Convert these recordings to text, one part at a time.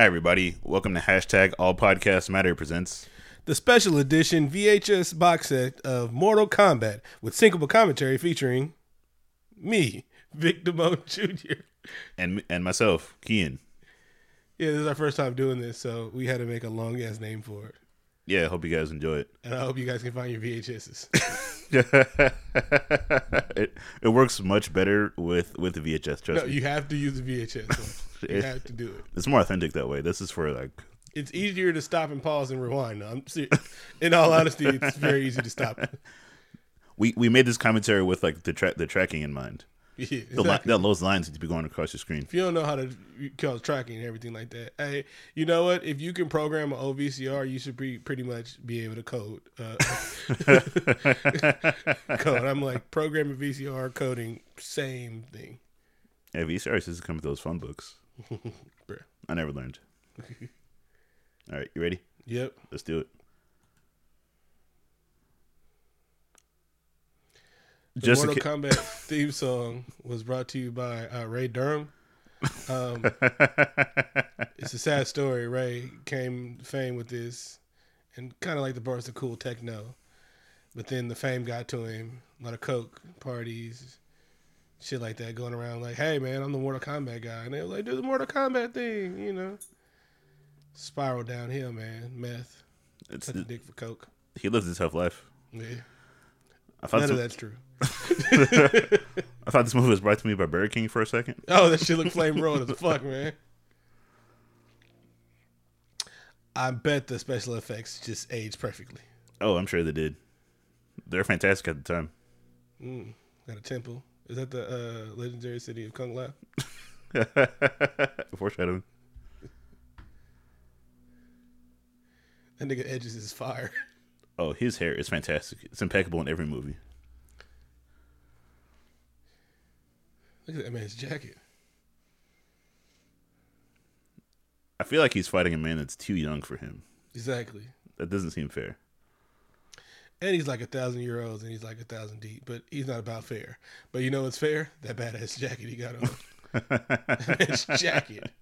Hi, everybody. Welcome to hashtag All Podcasts Matter presents. the special edition VHS box set of Mortal Kombat with syncable commentary featuring me, Vic Damone Jr. And and myself, Kian. Yeah, this is our first time doing this, so we had to make a long ass name for it. Yeah, I hope you guys enjoy it. And I hope you guys can find your VHSs. it it works much better with with the VHS. Trust no, me, you have to use the VHS. You have to do it. it's more authentic that way. This is for like It's easier to stop and pause and rewind. I'm serious. In all honesty, it's very easy to stop. we we made this commentary with like the tra- the tracking in mind. Yeah, The exactly. that those lines need to be going across your screen. If you don't know how to cause tracking and everything like that, hey, you know what? If you can program an OVCR, you should be pretty much be able to code. Uh, code. I'm like programming VCR coding, same thing. Yeah, VCRs to come with those phone books. I never learned. All right, you ready? Yep. Let's do it. The Just Mortal ca- Kombat theme song was brought to you by uh, Ray Durham. Um, it's a sad story. Ray came fame with this, and kind of like the burst of cool techno, but then the fame got to him. A lot of coke parties, shit like that, going around like, "Hey man, I'm the Mortal Kombat guy," and they were like, "Do the Mortal Kombat thing," you know. Spiral downhill, man. Meth, it's, a dick for coke. he lives a tough life. Yeah, I thought none some- of that's true. I thought this movie was brought to me by Burger King for a second. Oh, that shit look flame rolled as fuck, man. I bet the special effects just aged perfectly. Oh, I'm sure they did. They're fantastic at the time. Mm, got a temple. Is that the uh, legendary city of Kung Lao? Foreshadowing. That nigga edges his fire. Oh, his hair is fantastic. It's impeccable in every movie. Look at that man's jacket. I feel like he's fighting a man that's too young for him. Exactly. That doesn't seem fair. And he's like a thousand year olds and he's like a thousand deep, but he's not about fair. But you know what's fair? That badass jacket he got on. man's jacket.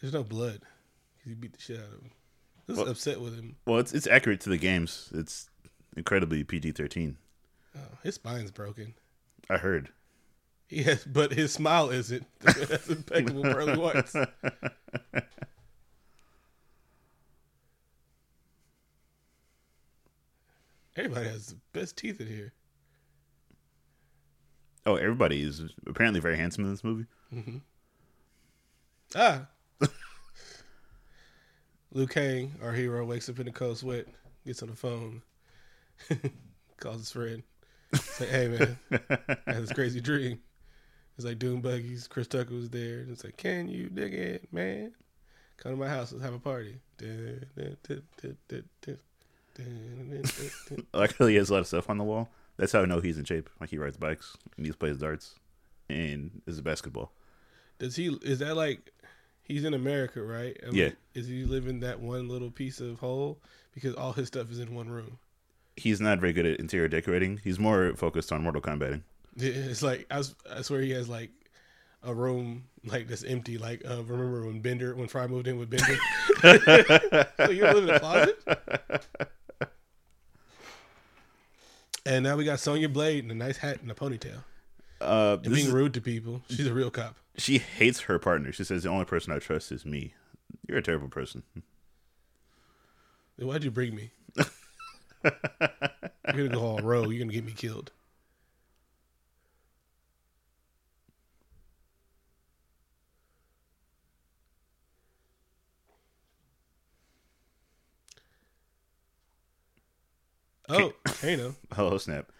There's no blood. He beat the shit out of him. Was Well- upset with him. Well, it's it's accurate to the games. It's incredibly PG-13. Oh, his spine's broken. I heard. Yes, but his smile isn't. That's impeccable pearly whites. Everybody has the best teeth in here. Oh, everybody is apparently very handsome in this movie. Ah. Liu Kang, our hero, wakes up in the cold sweat, gets on the phone, calls his friend, say, "Hey man, I had this crazy dream." It's like Doom Buggies, Chris Tucker was there, and it's like, "Can you dig it, man? Come to my house, let's have a party." Luckily, he has a lot of stuff on the wall. That's how I know he's in shape. Like he rides bikes, and he plays darts, and is a basketball. Does he? Is that like He's in America, right? I mean, Yeah. Is he living that one little piece of hole because all his stuff is in one room? He's not very good at interior decorating. He's more focused on Mortal Kombating. Yeah, It's like I swear he has like a room like that's empty. Like uh, remember when Bender when Fry moved in with Bender? so you live in a closet? And now we got Sonya Blade in a nice hat and a ponytail Uh, being is- rude to people. She's a real cop. she hates her partner. She says the only person I trust is me. You're a terrible person. Then Why'd you bring me? You're gonna go all rogue. You're gonna get me killed. Oh, Kano. Hello, snap.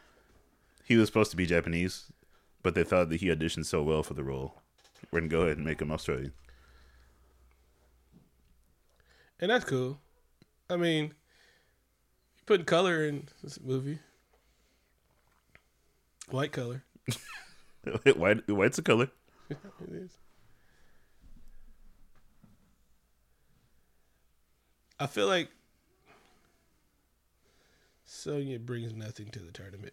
He was supposed to be Japanese, but they thought that he auditioned so well for the role. We're gonna go ahead and make him Australian. And that's cool. I mean, you putting color in this movie. White color. White, white's a color. it is. I feel like Sonya brings nothing to the tournament.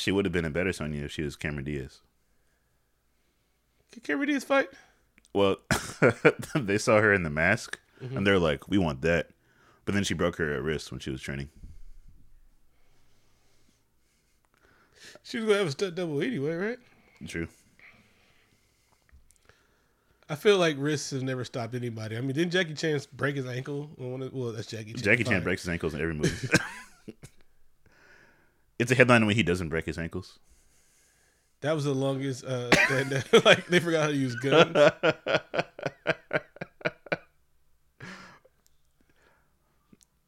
She would have been a better Sonya if she was Cameron Diaz. Can Cameron Diaz fight? Well, they saw her in the mask, Mm-hmm. and they're like, "We want that," but then she broke her wrist when she was training. She was gonna have a stunt double anyway, right? True. I feel like wrists have never stopped anybody. I mean, didn't Jackie Chan break his ankle? on one of- Well, that's Jackie Chan. Jackie Chan breaks his ankles in every movie. It's a headline when he doesn't break his ankles. That was the longest. Uh, stand like they forgot how to use guns.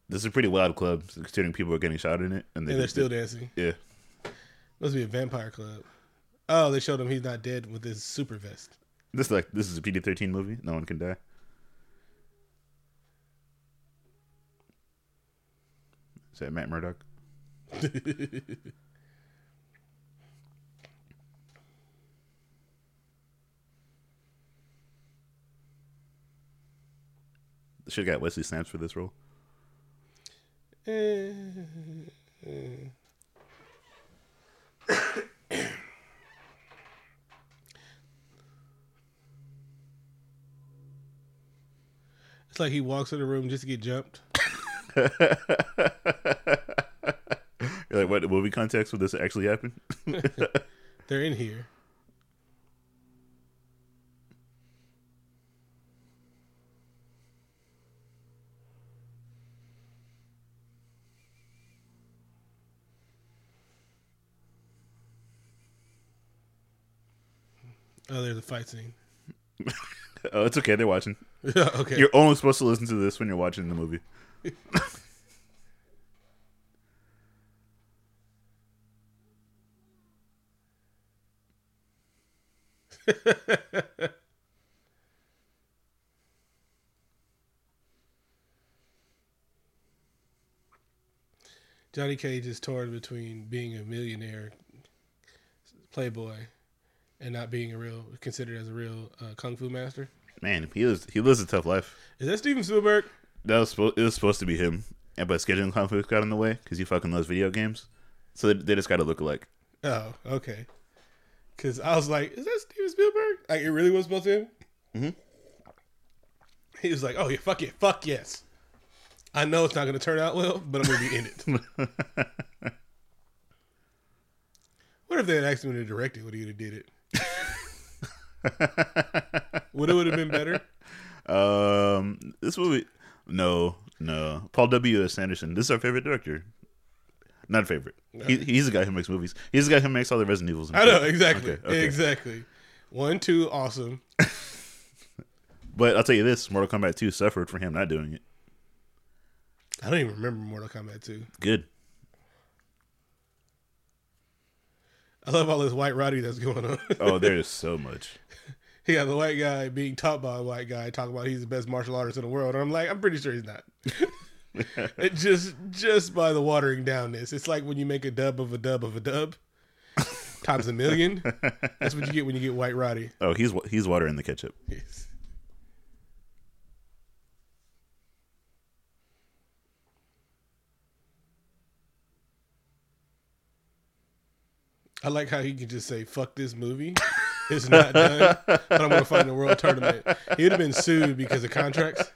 This is a pretty wild club, considering people are getting shot in it, and, they just- still dancing. yeah. Must be a vampire club. Oh, they showed him he's not dead with his super vest. This is like this is a PG thirteen movie. No one can die. Is that Matt Murdock? Should have got Wesley Snipes for this role. It's like he walks in the room just to get jumped. You're like, what movie context would this actually happen? They're in here. Oh, there's a fight scene. oh, it's okay. They're watching. okay. You're only supposed to listen to this when you're watching the movie. Johnny Cage is torn between being a millionaire playboy and not being a real considered as a real uh, kung fu master. Man, he lives he lives a tough life. Is that Steven Spielberg? That was it was supposed to be him, but scheduling conflicts got in the way because he fucking loves video games. So they, they just got to look alike. Oh, okay. Because I was like, is that Steven Spielberg? Like, it really was supposed to him? Mhm. He was like, oh, yeah, fuck it. Fuck yes. I know it's not going to turn out well, but I'm going to be in it. what if they had asked him to direct it? Would he have did it? would it would have been better? Um, this movie, no, no. Paul W. S. Anderson. This is our favorite director. Not a favorite. He, he's the guy who makes movies. He's the guy who makes all the Resident Evils. I know, exactly. Okay, okay. Exactly. One, two, awesome. But I'll tell you this: Mortal Kombat 2 suffered for him not doing it. I don't even remember Mortal Kombat 2. Good. I love all this white Roddy that's going on. Oh, there is so much. he got the white guy being taught by a white guy talking about he's the best martial artist in the world. And I'm like, I'm pretty sure he's not. it just just by the watering down this. It's like when you make a dub of a dub of a dub times a million. That's what you get when you get white Roddy. Oh, he's he's water in the ketchup. Yes. I like how he can just say "fuck this movie." It's not done, but I'm to fight in the world tournament. He would have been sued because of contracts.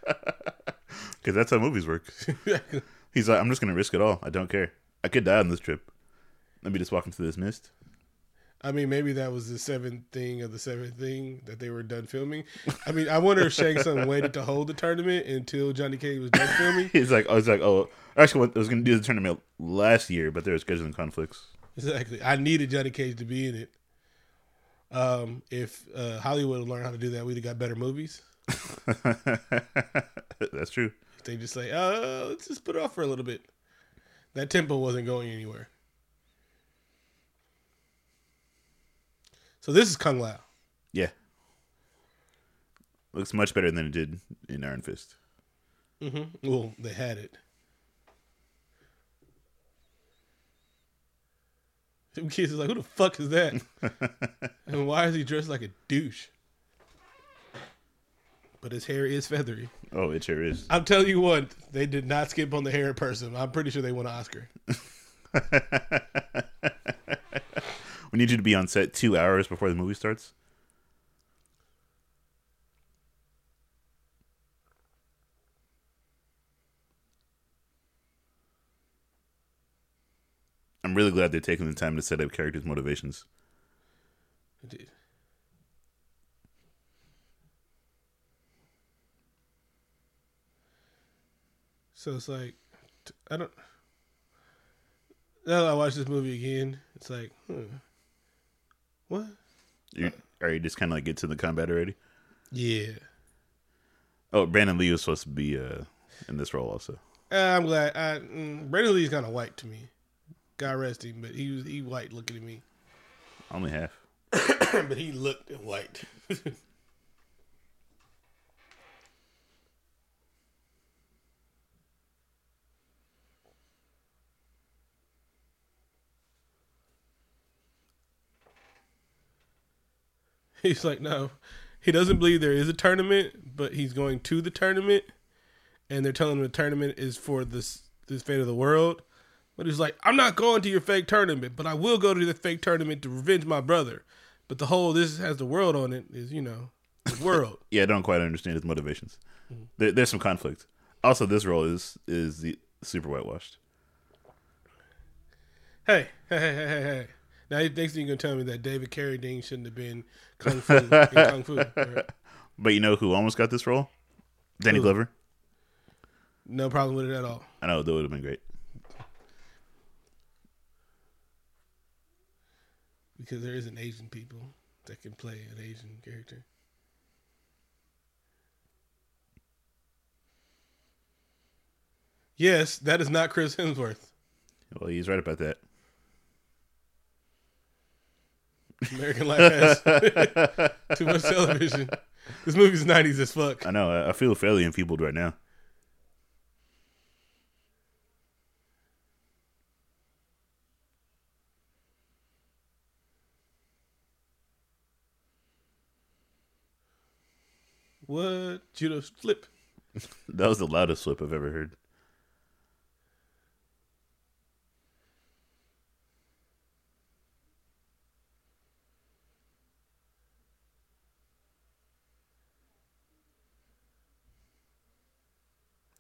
Because that's how movies work. He's like, I'm just gonna risk it all. I don't care. I could die on this trip. Let me just walk into this mist. I mean, maybe that was the seventh thing of the seventh thing that they were done filming. I mean, I wonder if Shang Tsung waited to hold the tournament until Johnny Cage was done filming. He's like, I was like, oh, actually, I was gonna do the tournament last year, but there was scheduling conflicts. Exactly. I needed Johnny Cage to be in it. Um, if uh, Hollywood would learn how to do that, we'd have got better movies. That's true. They just say, uh, let's just put it off for a little bit. That tempo wasn't going anywhere. So this is Kung Lao. Yeah. Looks much better than it did in Iron Fist. Mm-hmm. Well, they had it. Some kids is like, who the fuck is that? and why is he dressed like a douche? But his hair is feathery. Oh, it sure is. I'm telling you what, they did not skip on the hair person. I'm pretty sure they won an Oscar. we need you to be on set two hours before the movie starts. I'm really glad they're taking the time to set up characters' motivations. Indeed. So it's like, I don't. Now that I watch this movie again, it's like, hmm, what? You, are you just kind of like get to the combat already? Yeah. Oh, Brandon Lee was supposed to be uh, in this role also. Uh, I'm glad. I, mm, Brandon Lee's kind of white to me. God rest him, but he was he white looking at me. Only half. but he looked white. He's like, no, he doesn't believe there is a tournament, but he's going to the tournament, and they're telling him the tournament is for this this fate of the world. But he's like, I'm not going to your fake tournament, but I will go to the fake tournament to revenge my brother. But the whole this has the world on it is, you know, the world. Yeah, I don't quite understand his motivations. Mm-hmm. There, there's some conflict. Also, this role is is the super whitewashed. hey, hey, hey, hey, hey, hey. Now you think you're gonna tell me that David Carradine shouldn't have been kung fu in kung fu? right? But you know who almost got this role? Danny Who? Glover. No problem with it at all. I know that would have been great. Because there isn't Asian people that can play an Asian character. Yes, that is not Chris Hemsworth. Well, he's right about that. American Life has too much television. This movie's nineties as fuck. I know. I, feel fairly enfeebled right now. What judo flip? That was the loudest flip I've ever heard.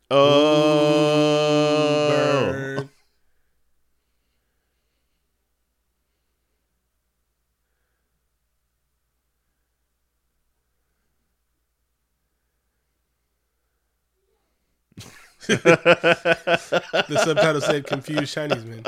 Oh, the subtitle said confused Chinese men.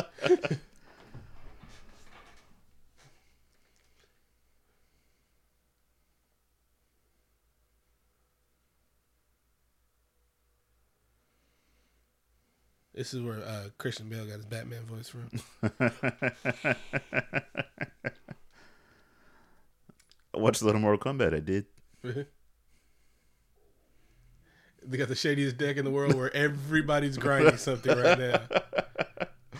This is where uh, Christian Bale got his Batman voice from. I watched a little Mortal Kombat. I did. They got the shadiest deck in the world where everybody's grinding something right now.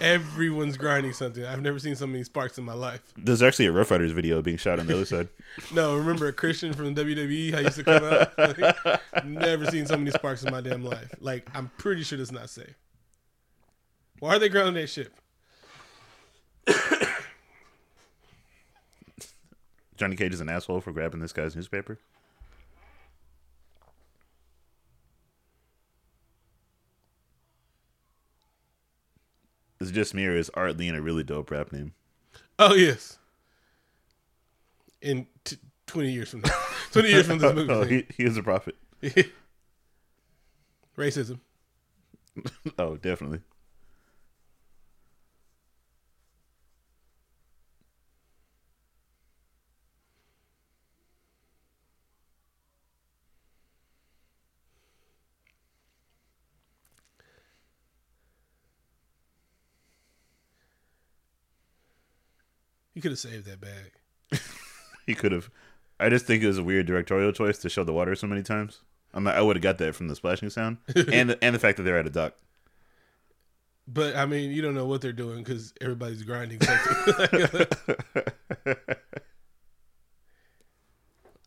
Everyone's grinding something. I've never seen so many sparks in my life. There's actually a Ruff Ryders video being shot on the other side. No, remember Christian from WWE? How used to come out? Like, never seen so many sparks in my damn life. Like, I'm pretty sure that's not safe. Why are they grounding that ship? Johnny Cage is an asshole for grabbing this guy's newspaper. Is it just me or is Art Lean a really dope rap name? Oh yes. In t- 20 years from now, 20 years from this movie, Oh, he, he is a prophet. racism. Oh, definitely. You could have saved that bag. He could have. I just think it was a weird directorial choice to show the water so many times. I'm not, I would have got that from the splashing sound and the, and the fact that they're at a dock. But I mean, you don't know what they're doing because everybody's grinding.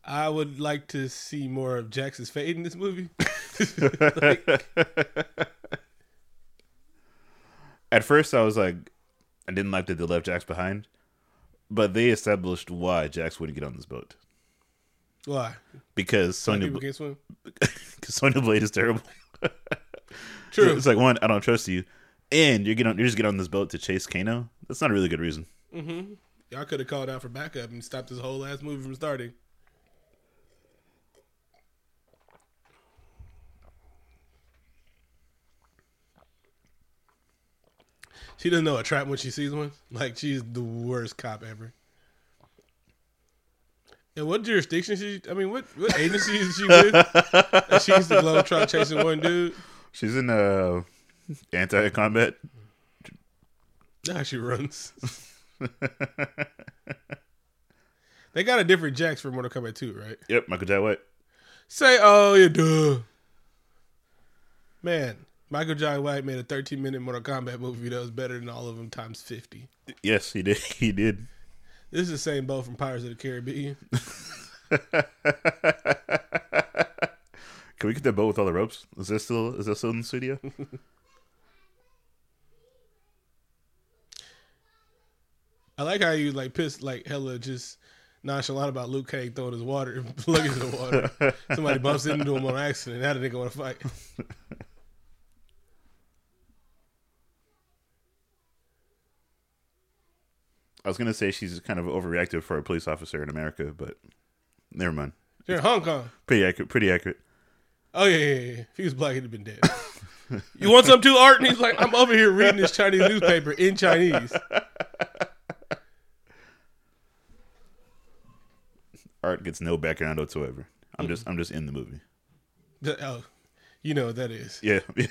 I would like to see more of Jax's fade in this movie. Like, At first, I was like, I didn't like that they left Jax behind, but they established why Jax wouldn't get on this boat Why? because Sonya can't swim. because Sonya Blade is terrible. True. It's like one, I don't trust you, and you're getting on, you're just getting on this boat to chase Kano. That's not a really good reason. Mm-hmm. Y'all could have called out for backup and stopped this whole last movie from starting. She doesn't know a trap when she sees one. Like she's the worst cop ever. And what jurisdiction she? I mean, what what agency is she with? She's the globe trot chasing one dude. She's in uh, anti combat. Nah, she runs. they got a different Jax for Mortal Kombat 2, right? Yep, Michael Jai White. Say, oh, you duh. Man, Michael Jai White made a 13 minute Mortal Kombat movie that was better than all of them times 50. Yes, he did. He did. This is the same boat from Pirates of the Caribbean. Can we get that boat with all the ropes? Is that still is that still in the studio? I like how you like pissed like hella just nonchalant about Luke Cage throwing his water in the water. Somebody bumps into him on accident. How did they go to fight? I was gonna say she's kind of overreactive for a police officer in America, but never mind. They're in Hong Kong. Pretty accurate. Pretty accurate. Oh yeah, yeah, yeah. If he was black, he'd have been dead. you want some too, Art? And he's like, I'm over here reading this Chinese newspaper in Chinese. Art gets no background whatsoever. I'm just I'm just in the movie. The- oh, you know what that is. Yeah.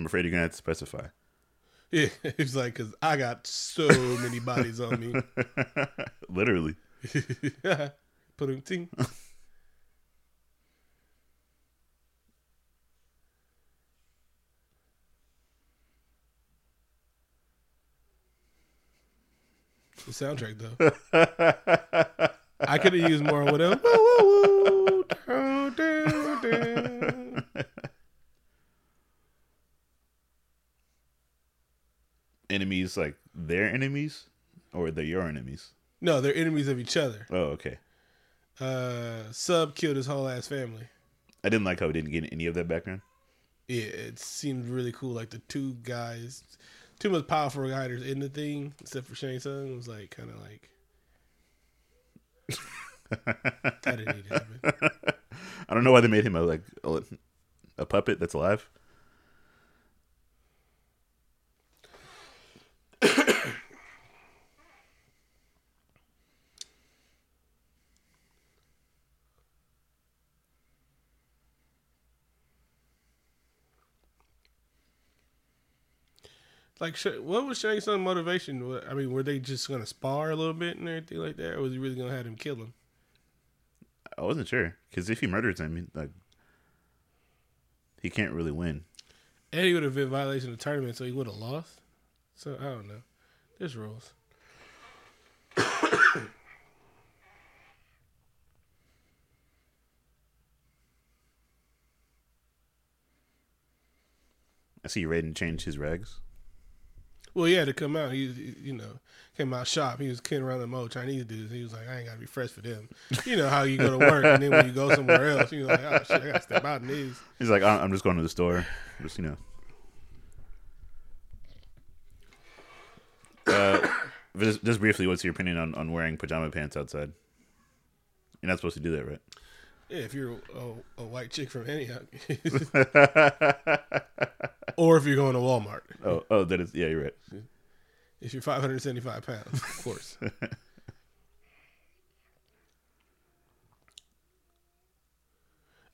I'm afraid you're gonna have to specify. Yeah, he's like, because I got so many bodies on me. Literally. Put him ting. The soundtrack though, I could have used more with him. Woo, woo, woo, down, down, down. Enemies like their enemies, or they're your enemies. No, they're enemies of each other. Oh, okay. Uh, Sub killed his whole ass family. I didn't like how we didn't get any of that background. Yeah, it seemed really cool. Like the two guys, two most powerful fighters in the thing, except for Shang Tsung, was like kind of like that didn't need to happen. I don't know why they made him a like a, a puppet that's alive. Like, what was Shang Tsung's motivation? I mean, were they just gonna spar a little bit and everything like that, or was he really gonna have him kill him? I wasn't sure because if he murders him, like he can't really win. And he would have been violation of the tournament, so he would have lost. So I don't know. There's rules. I see Raiden change his rags. Well, he had to come out. He, you know, came out shop. He was kidding around them old Chinese dudes. He was like, I ain't got to be fresh for them. You know how you go to work, and then when you go somewhere else, you're like, oh, shit, I got to step out in these. He's like, "I- I'm just going to the store, just you know. Uh, just, just briefly, what's your opinion on, on wearing pajama pants outside? You're not supposed to do that, right? Yeah, if you're a, a white chick from Antioch, or if you're going to Walmart, Oh, oh, that is, yeah, you're right. if you're 575 pounds, of course.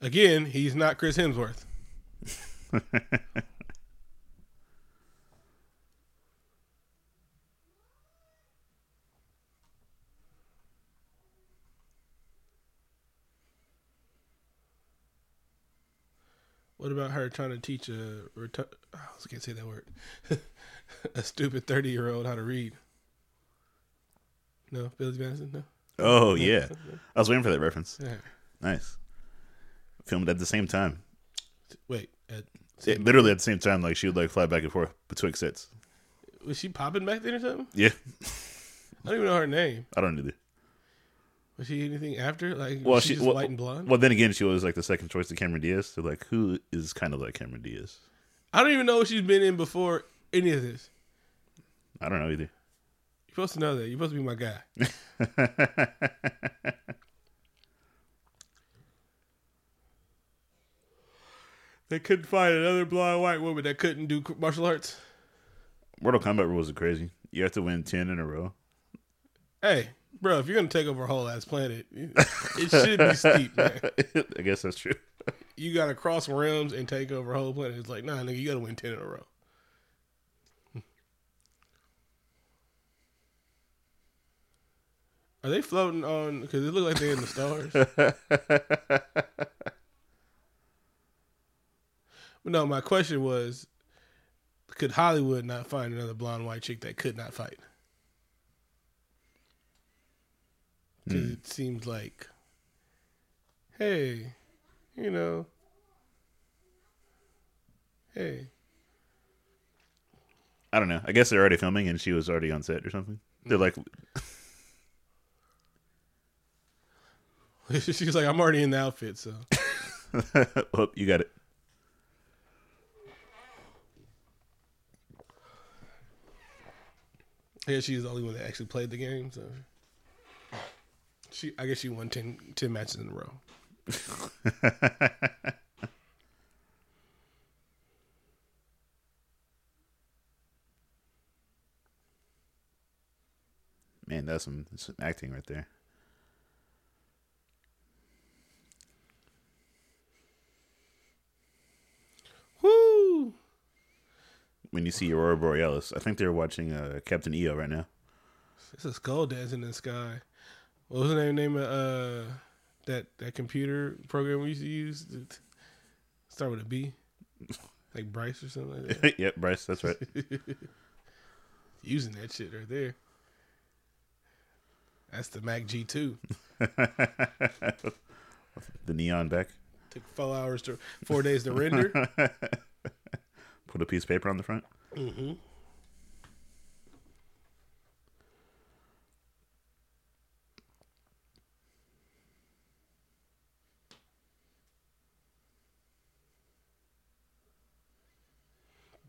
Again, he's not Chris Hemsworth. What about her trying to teach a oh, I can't say that word. a stupid thirty year old how to read. No, Billy Madison. No. Oh yeah, I was waiting for that reference. Yeah. Nice. Filmed at the same time. Wait, at, It- literally at the same time, like she would like fly back and forth between sets. was she popping back then or something? Yeah, I don't even know her name. I don't either. Was she anything after? Like, Well, she, she well, white and blonde? well, then again, she was like the second choice to Cameron Diaz. So like, who is kind of like Cameron Diaz? I don't even know what she's been in before any of this. I don't know either. You're supposed to know that. You're supposed to be my guy. they couldn't find another blonde white woman that couldn't do martial arts. Mortal Kombat rules are crazy. You have to win ten in a row. Hey, bro, if you're gonna take over a whole ass planet, it should be steep, man. I guess that's true. You gotta cross realms and take over a whole planet. It's like, nah, nigga, you gotta win ten in a row. Are they floating on? Because it look like they're in the stars. But no, my question was, could Hollywood not find another blonde white chick that could not fight? Because it mm. seems like, hey, you know, hey, I don't know. I guess they're already filming, and she was already on set or something. They're mm. like, she's like, I'm already in the outfit, so "Oh, you got it." yeah, she's the only one that actually played the game. So she, I guess she won 10, 10 matches in a row. Man, that's some, some acting right there. Woo! When you see Aurora Borealis, I think they're watching uh, Captain EO right now. It's a skull dancing in the sky. What was the name, name of uh, that that computer program we used to use? Start with a B, like Bryce or something like that. yep, Bryce, that's right. Using that shit right there. That's the Mac G two. the neon back. Took four hours to four days to render. Put a piece of paper on the front. mm-hmm.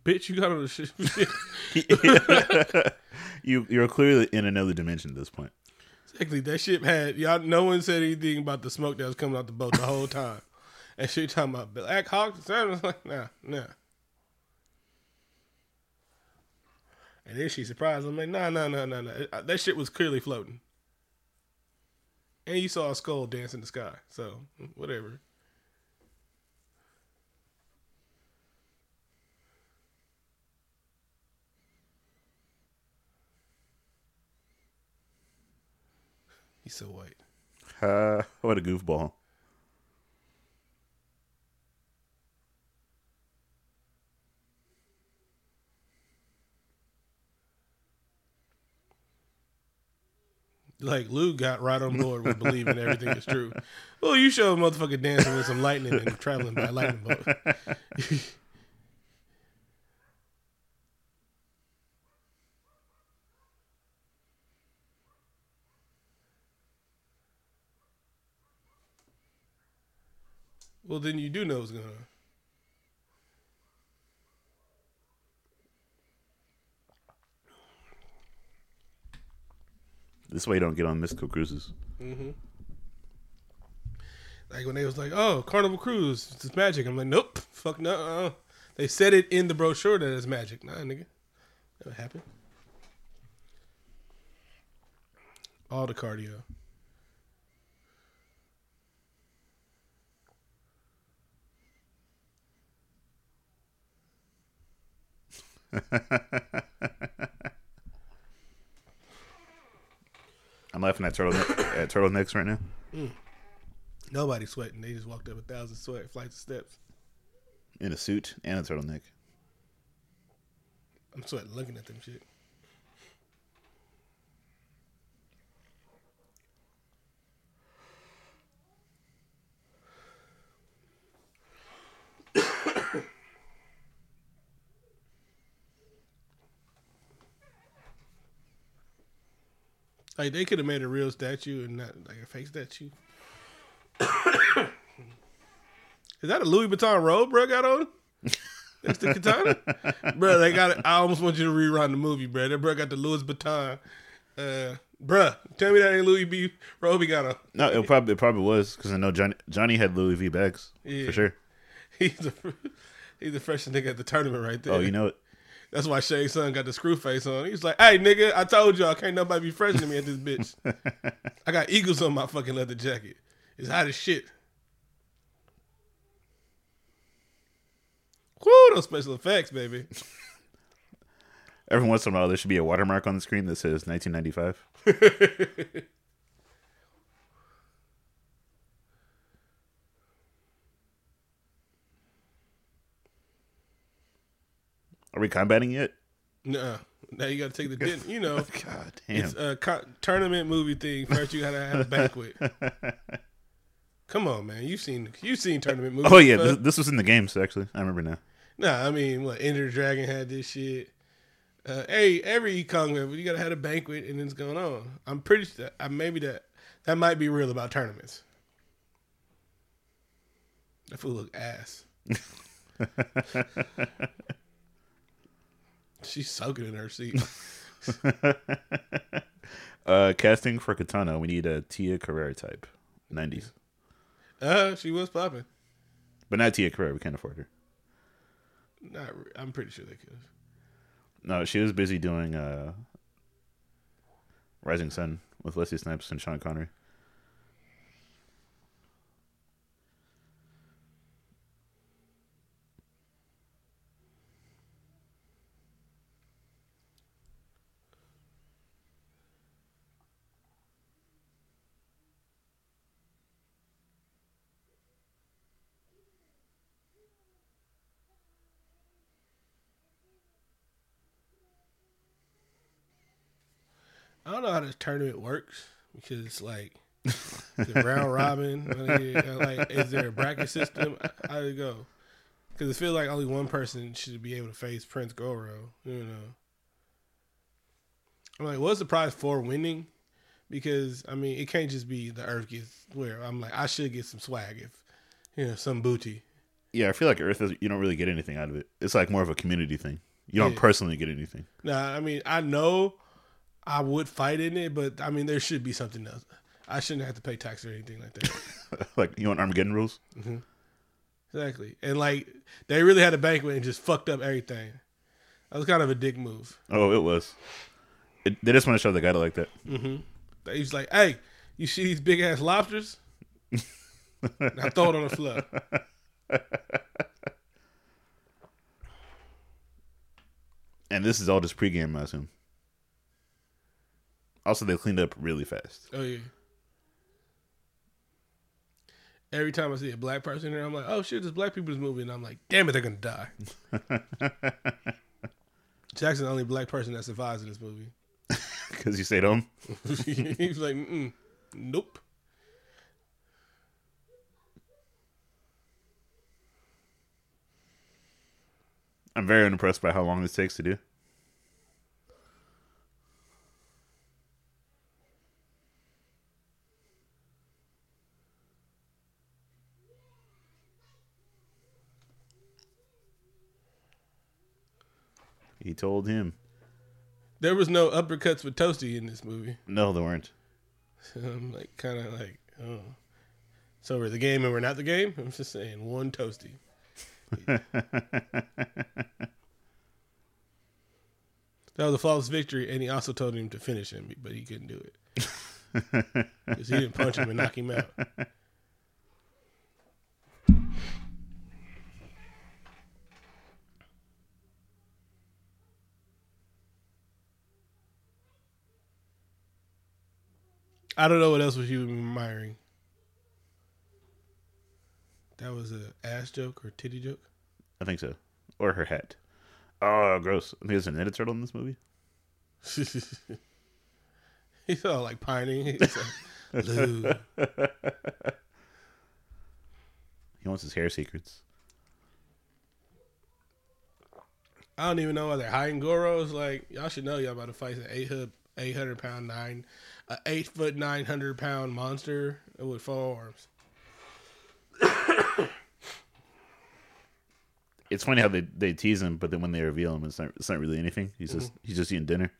Bitch, you got on the shit. you you're clearly in another dimension at this point. exactly. That shit had y'all. No one said anything about the smoke that was coming out the boat the whole time. And she talking about Black Hawk. I was like, nah, nah. And then she surprised. I'm like, nah, nah, nah, nah, nah. That shit was clearly floating. And you saw a skull dance in the sky. So whatever. He's so white. Uh, what a goofball. Like Lou got right on board with believing everything is true. Well, you show a motherfucker dancing with some lightning and traveling by lightning bolt. well, then you do know what's going on. This way you don't get on mystical cruises. Like when they was like, "Oh, Carnival Cruise, it's magic." I'm like, "Nope, fuck no." Uh. They said it in the brochure that it's magic. Nah, nigga, that happened. All the cardio. I'm laughing at turtleneck at turtlenecks right now. Mm. Nobody sweating. They just walked up a thousand sweat flights of steps. In a suit and a turtleneck. I'm sweating looking at them shit. Like they could have made a real statue and not like a fake statue. Is that a Louis Vuitton robe, bro? Got on? That's the katana, bro. They got. It. I almost want you to rerun the movie, bro. That bro got the Louis Vuitton. Uh, bruh, tell me that ain't Louis V. robe he got on. No, it probably it probably was because I know Johnny Johnny had Louis V bags Yeah. for sure. He's the he's the freshest nigga at the tournament right there. Oh, you know it. That's why Shang Tsung got the screw face on. He's like, "Hey, nigga, I told y'all, can't nobody be fresher than me at this bitch. I got eagles on my fucking leather jacket. It's hot as shit." Whoo, those special effects, baby. Every once in a while, there should be a watermark on the screen that says 1995. Are we combating yet? Nuh-uh. Now you got to take the din. You know, God damn. it's a co- tournament movie thing. First, you got to have a banquet. Come on, man. You've seen you've seen tournament movies. oh yeah, this, this was in the games actually. I remember now. Nah, I mean, what Ender Dragon had this shit. Uh, hey, every Kong you gotta have a banquet and it's going on. I'm pretty sure. I maybe that that might be real about tournaments. That fool look ass. She's soaking in her seat. Uh, casting for Katana, we need a Tia Carrere type, 90s, Uh, she was popping. but not Tia Carrere. We can't afford her. Not, re- I'm pretty sure they could. No, she was busy doing uh, Rising Sun with Wesley Snipes and Sean Connery. Don't know how this tournament works because it's like the round robin. Like, is there a bracket system? How does it go? Because it feels like only one person should be able to face Prince Goro. You know, I'm like, what's the prize for winning? Because I mean, it can't just be the Earth gets where I'm like, I should get some swag if you know some booty. Yeah, I feel like Earth, is, you don't really get anything out of it. It's like more of a community thing. You don't Yeah. personally get anything. Nah, I mean, I know I would fight in it, but I mean, there should be something else. I shouldn't have to pay tax or anything like that. like, you want Armageddon rules? Mm-hmm. Exactly. And like they really had a banquet and just fucked up everything. That was kind of a dick move. Oh, it was. It, they just want to show they got it like that. Mm-hmm. They was like, "Hey, you see these big ass lobsters? I throw it on the floor." And this is all just pregame, I assume. Also, they cleaned up really fast. Oh yeah. Every time I see a black person here, I'm like, "Oh shit, this black people's movie," and I'm like, "Damn it, they're gonna die." Jackson's the only black person that survives in this movie. Because you stayed home. He's like, "Nope." I'm very unimpressed by how long this takes to do. He told him. There was no uppercuts with Toasty in this movie. No, there weren't. So I'm like, kind of like, oh. So we're the game and we're not the game? I'm just saying, one Toasty. That was a flawless victory, and he also told him to finish him, but he couldn't do it. Because he didn't punch him and knock him out. I don't know what else was you admiring. That was a ass joke or titty joke. I think so, or her hat. Oh, gross! I mean, there's a knitted turtle in this movie. He's all like pining. He's like, Lou. He wants his hair secrets. I don't even know why they're hiding Goros. Like y'all should know y'all about to fight an Ahab 800 pound, nine, uh, eight foot, 900 pound monster with four arms. it's funny how they, they tease him, but then when they reveal him, it's not, it's not really anything. He's just, mm-hmm. he's just eating dinner.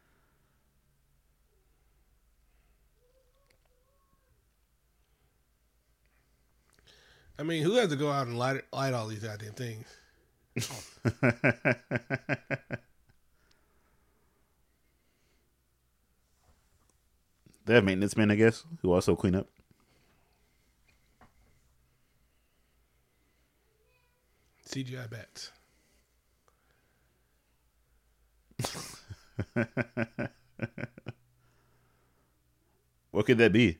I mean, who has to go out and light light all these goddamn things? They have maintenance men, I guess, who also clean up. CGI bats. What could that be?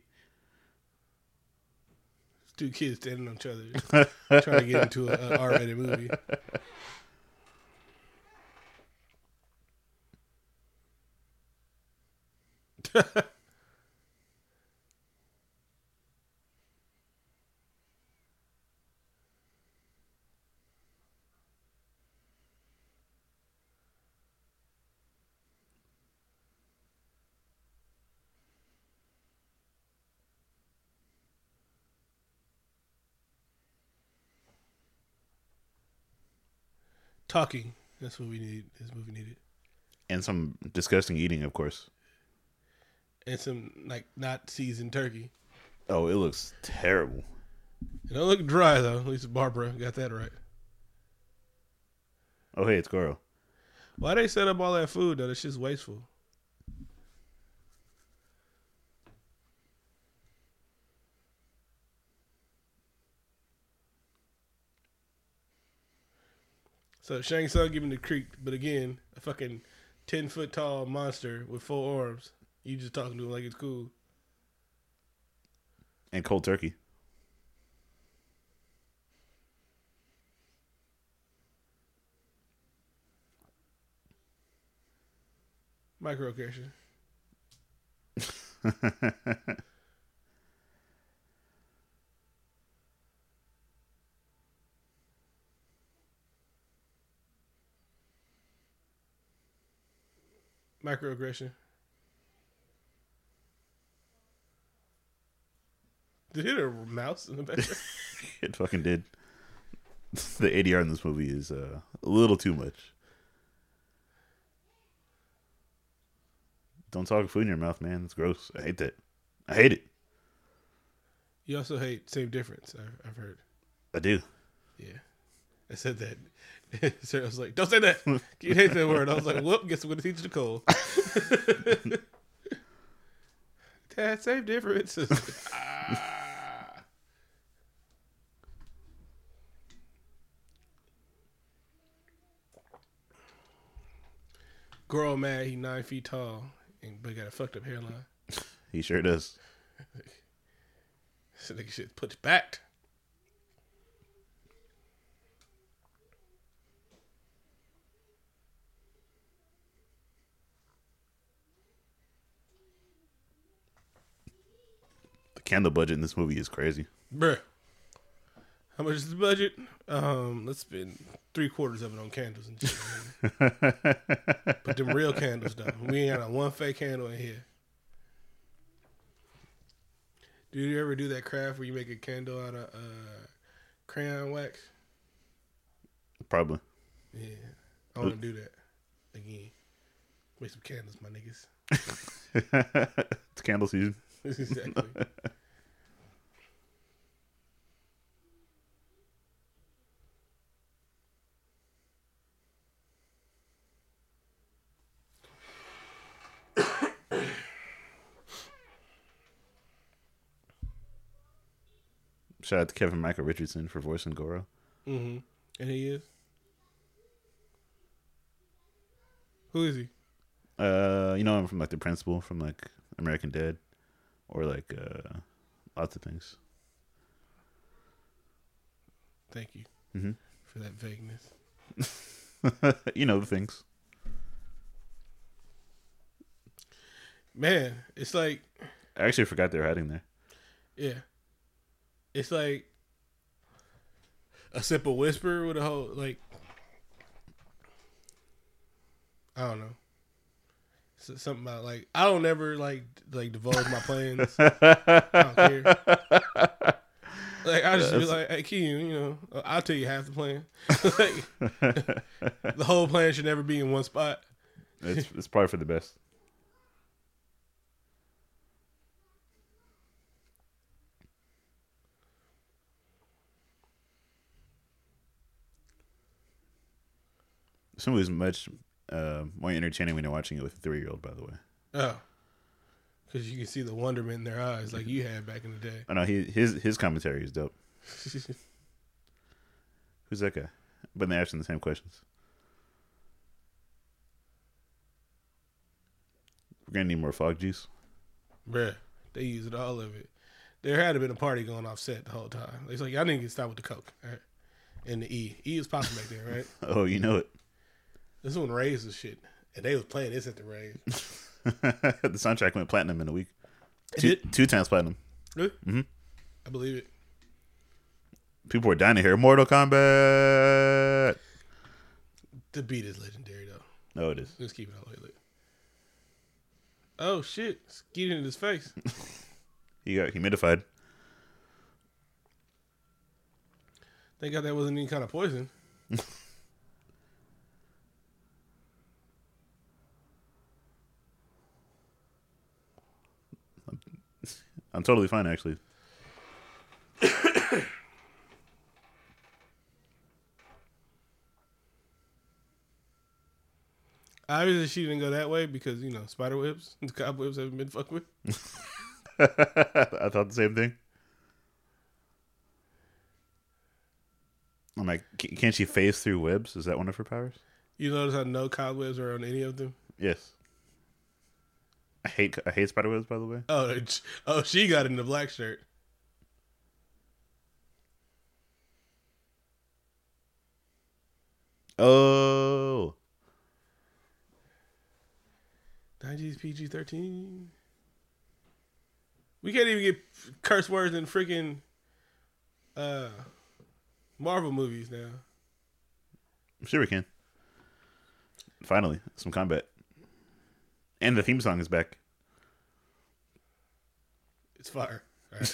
It's two kids standing on each other, trying to get into a, a R-rated movie. Talking. That's what we need. This movie needed. And some disgusting eating, of course. And some like not seasoned turkey. Oh, it looks terrible. It don't look dry though. At least Barbara got that right. Oh, hey, it's Goro. Why they set up all that food though? It's just wasteful. So Shang Tsung giving the creek, but again, a fucking ten foot tall monster with four arms. You just talking to him like it's cool. And cold turkey. Microaggression. Microaggression. Did it hit a mouse in the back? it fucking did. The ADR in this movie is uh, a little too much. Don't talk food in your mouth, man. It's gross. I hate that. I hate it. you also hate same difference. I've, I've heard. I do. Yeah, I said that. Sarah was like, "Don't say that. You hate that word." I was like, "Whoop, guess I'm gonna teach Nicole." Dad, same difference. ah. Girl mad he nine feet tall and but got a fucked up hairline. He sure does. So nigga shit put back. Candle budget in this movie is crazy. Bruh. How much is the budget? Um, let's spend three quarters of it on candles and shit. but them real candles though. We ain't got a one fake candle in here. Do you ever do that craft where you make a candle out of uh, crayon wax? Probably. Yeah, I want to do that again. Make some candles, my niggas. it's candle season. exactly. Shout out to Kevin Michael Richardson for voicing Goro. hmm And he is. Who is he? Uh, you know him from like the principal from like American Dad, or like uh, lots of things. Thank you Mhm. for that vagueness. you know the things. Man, it's like I actually forgot they were hiding there. yeah, it's like a simple whisper with a whole like I don't know. Something about like I don't ever like like divulge my plans. I don't care. Like I just be like, hey, Keaton, you know, uh, I'll tell you half the plan. like, the whole plan should never be in one spot. It's it's probably for the best. Is much uh, more entertaining when you're watching it with a three year old. By the way, Oh, because you can see the wonderment in their eyes, like you had back in the day. I know he his his commentary is dope. Who's that guy? But they're asking the same questions. We're gonna need more fog juice. Bruh, they used all of it. There had to been a party going off set the whole time. It's like y'all didn't get stopped with the coke, right? And the E, E was popping back there, right? Oh, you know it. This one raised the shit, and they was playing this at the rave. the soundtrack went platinum in a week. Two, two times platinum. Really? Mhm. I believe it. People were dying to hear Mortal Kombat. The beat is legendary though. No, it is. Let's keep it all the way lit. Oh shit! Skeet in his face. He got humidified. Thank God that wasn't any kind of poison. I'm totally fine, actually. Obviously, she didn't go that way because you know spider webs, the cobwebs haven't been fucked with. I thought the same thing. I'm like, can't she phase through webs? Is that one of her powers? You notice how no cobwebs are on any of them? Yes. I hate I hate spider webs. By the way, Oh, oh, she got in the black shirt. oh, 90s PG 13. We can't even get curse words in freaking uh, Marvel movies now. I'm sure we can. Finally, some combat, and the theme song is back. It's fire. Right.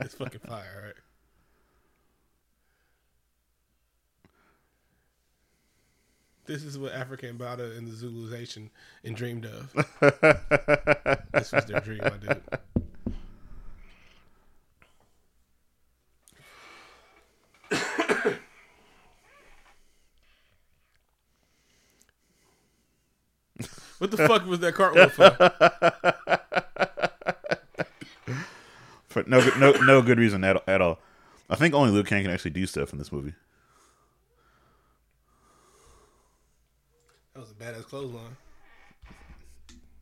it's fucking fire, all right? This is what Afrika Bambaataa and the Zulu Nation and dreamed of. this was their dream, I did. What the fuck was that cartwheel for? For no no no good reason at at all. I think only Liu Kang can actually do stuff in this movie. That was a badass clothesline.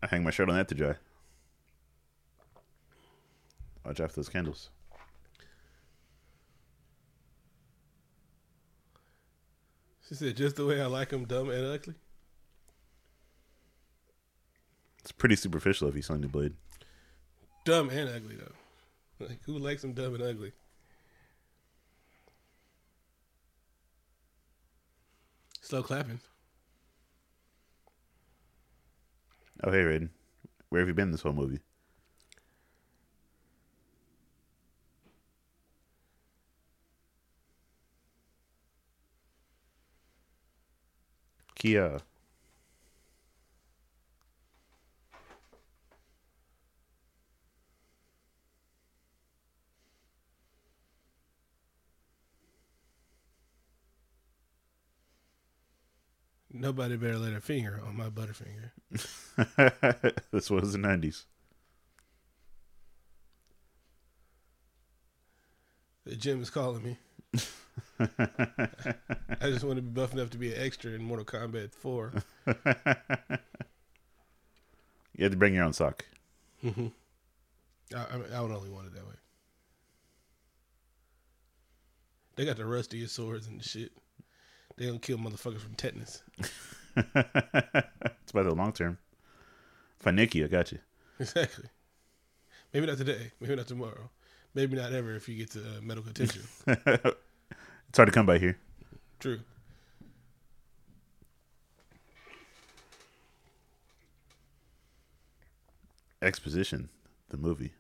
I hang my shirt on that to dry. Watch out for those candles. She said, just the way I like him, dumb and ugly. It's pretty superficial if he's Sonya Blade. Dumb and ugly, though. Like, who likes him dumb and ugly? Slow clapping. Oh hey Raiden, where have you been this whole movie? Kia. Nobody better let a finger on my butterfinger. this was the nineties. The gym is calling me. I just want to be buff enough to be an extra in Mortal Kombat 4. You had to bring your own sock. hmm I, I, I would only want it that way. They got the rustiest swords and shit. They don't kill motherfuckers from tetanus. it's about the long term. If I nick you, I got you. Exactly. Maybe not today. Maybe not tomorrow. Maybe not ever if you get to uh, medical attention. It's hard to come by here. True. Exposition, the movie.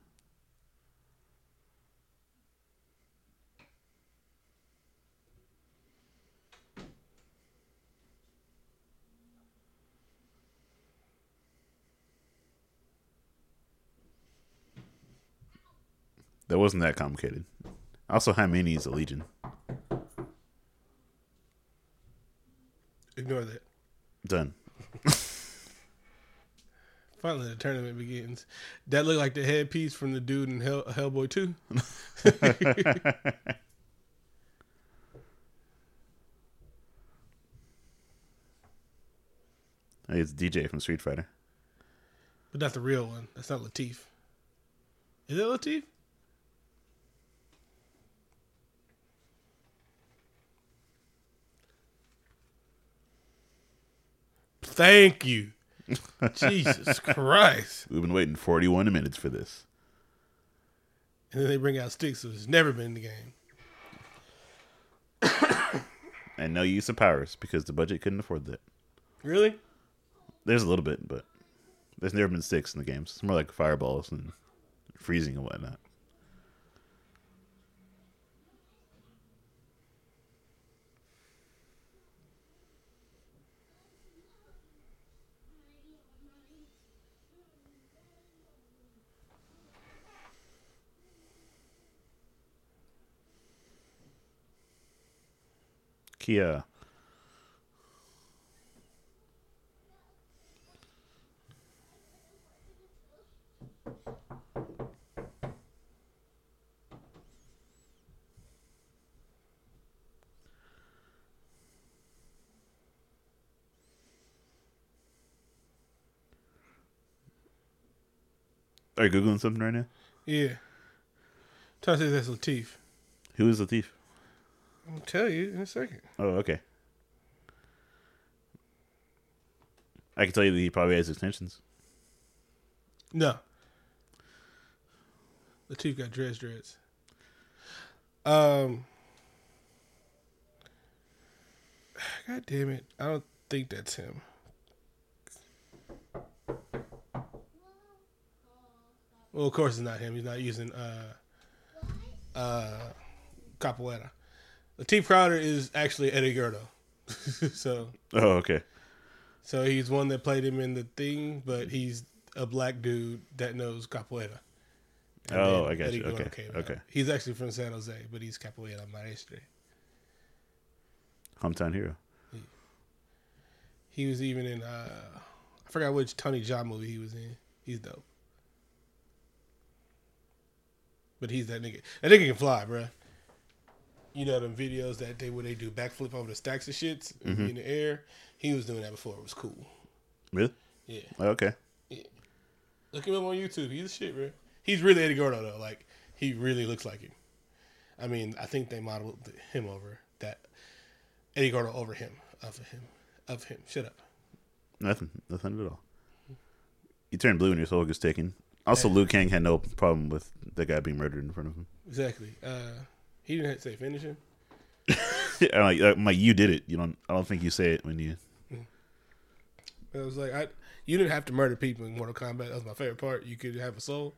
That wasn't that complicated. Also, how many is a legion? Ignore that. Done. Finally, the tournament begins. That looked like the headpiece from the dude in Hell, Hellboy 2. Hey, it's DJ from Street Fighter. But not the real one. That's not Lateef. Is it Lateef? Thank you. Jesus Christ. We've been waiting 41 minutes for this. And then they bring out sticks, so it's never been in the game. And no use of powers because the budget couldn't afford that. Really? There's a little bit, but there's never been sticks in the games. It's more like fireballs and freezing and whatnot. Kia. Are you googling something right now? Yeah. trying to say that's Lateef. Who is the thief? I'll tell you in a second. Oh, okay. I can tell you that he probably has extensions. No. Lateef got dreads dreads. Um God damn it. I don't think that's him. Well, of course it's not him. He's not using uh uh capoeira. Lateef Crowder is actually Eddie Gordo. so Oh, okay. so he's one that played him in the thing, but he's a black dude that knows capoeira. And Oh, I got Eddie you. Gordo Okay, came out. okay. He's actually from San Jose, but he's capoeira maestre. Hometown hero. He was even in uh I forgot which Tony Jaa movie he was in. He's dope. But he's that nigga. That nigga can fly, bruh. You know them videos that they where they do backflip over the stacks of shits Mm-hmm. in the air. He was doing that before it was cool. Really? Yeah. Oh, okay. Look him up on YouTube. He's a shit, bro. He's really Eddie Gordo though. Like he really looks like him. I mean, I think they modeled him over that Eddie Gordo over him of him of him. Shut up. Nothing. Nothing at all. You turn blue and your soul gets taken. Also, Liu Kang had no problem with the guy being murdered in front of him. Exactly. Uh, he didn't have to say finish him. I'm like, I'm like, you did it. You don't. I don't think you say it when you. I was like, I you didn't have to murder people in Mortal Kombat. That was my favorite part. You could have a soul.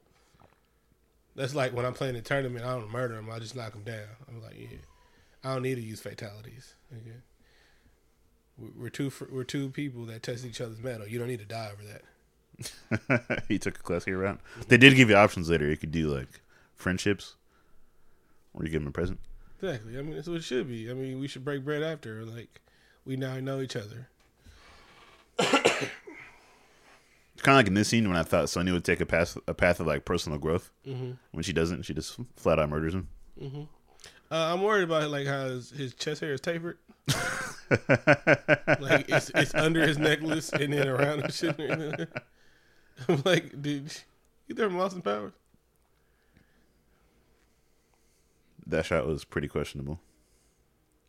That's like when I'm playing a tournament. I don't murder them. I just knock them down. I'm like, yeah, I don't need to use fatalities. Okay. We- We're two we're two people that test each other's mettle. You don't need to die over that. he took a class here around. They did give you options later. You could do like friendships, or you give him a present. Exactly. I mean, that's what it should be. I mean, we should break bread after. Like, we now know each other. It's kind of like in this scene when I thought Sonya would take a path a path of like personal growth. Mm-hmm. When she doesn't, she just flat out murders him. Mm-hmm. Uh, I'm worried about like how his, his chest hair is tapered. Like it's it's under his necklace and then around his shit. I'm like, dude, you there from Austin Powers? That shot was pretty questionable.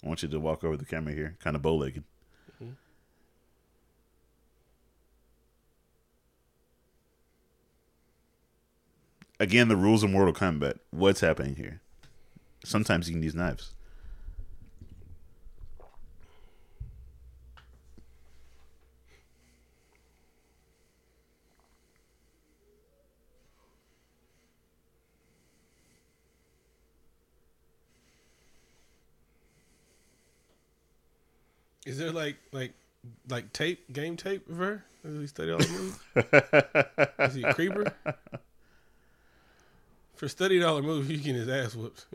I want you to walk over the camera here, kind of bow legged. Mhm. Again, the rules of Mortal Kombat. What's happening here? Sometimes you can use knives. Is there like like like tape game tape of her? Does he study all the moves? Is he a creeper? For studying all the moves, you can his ass whooped.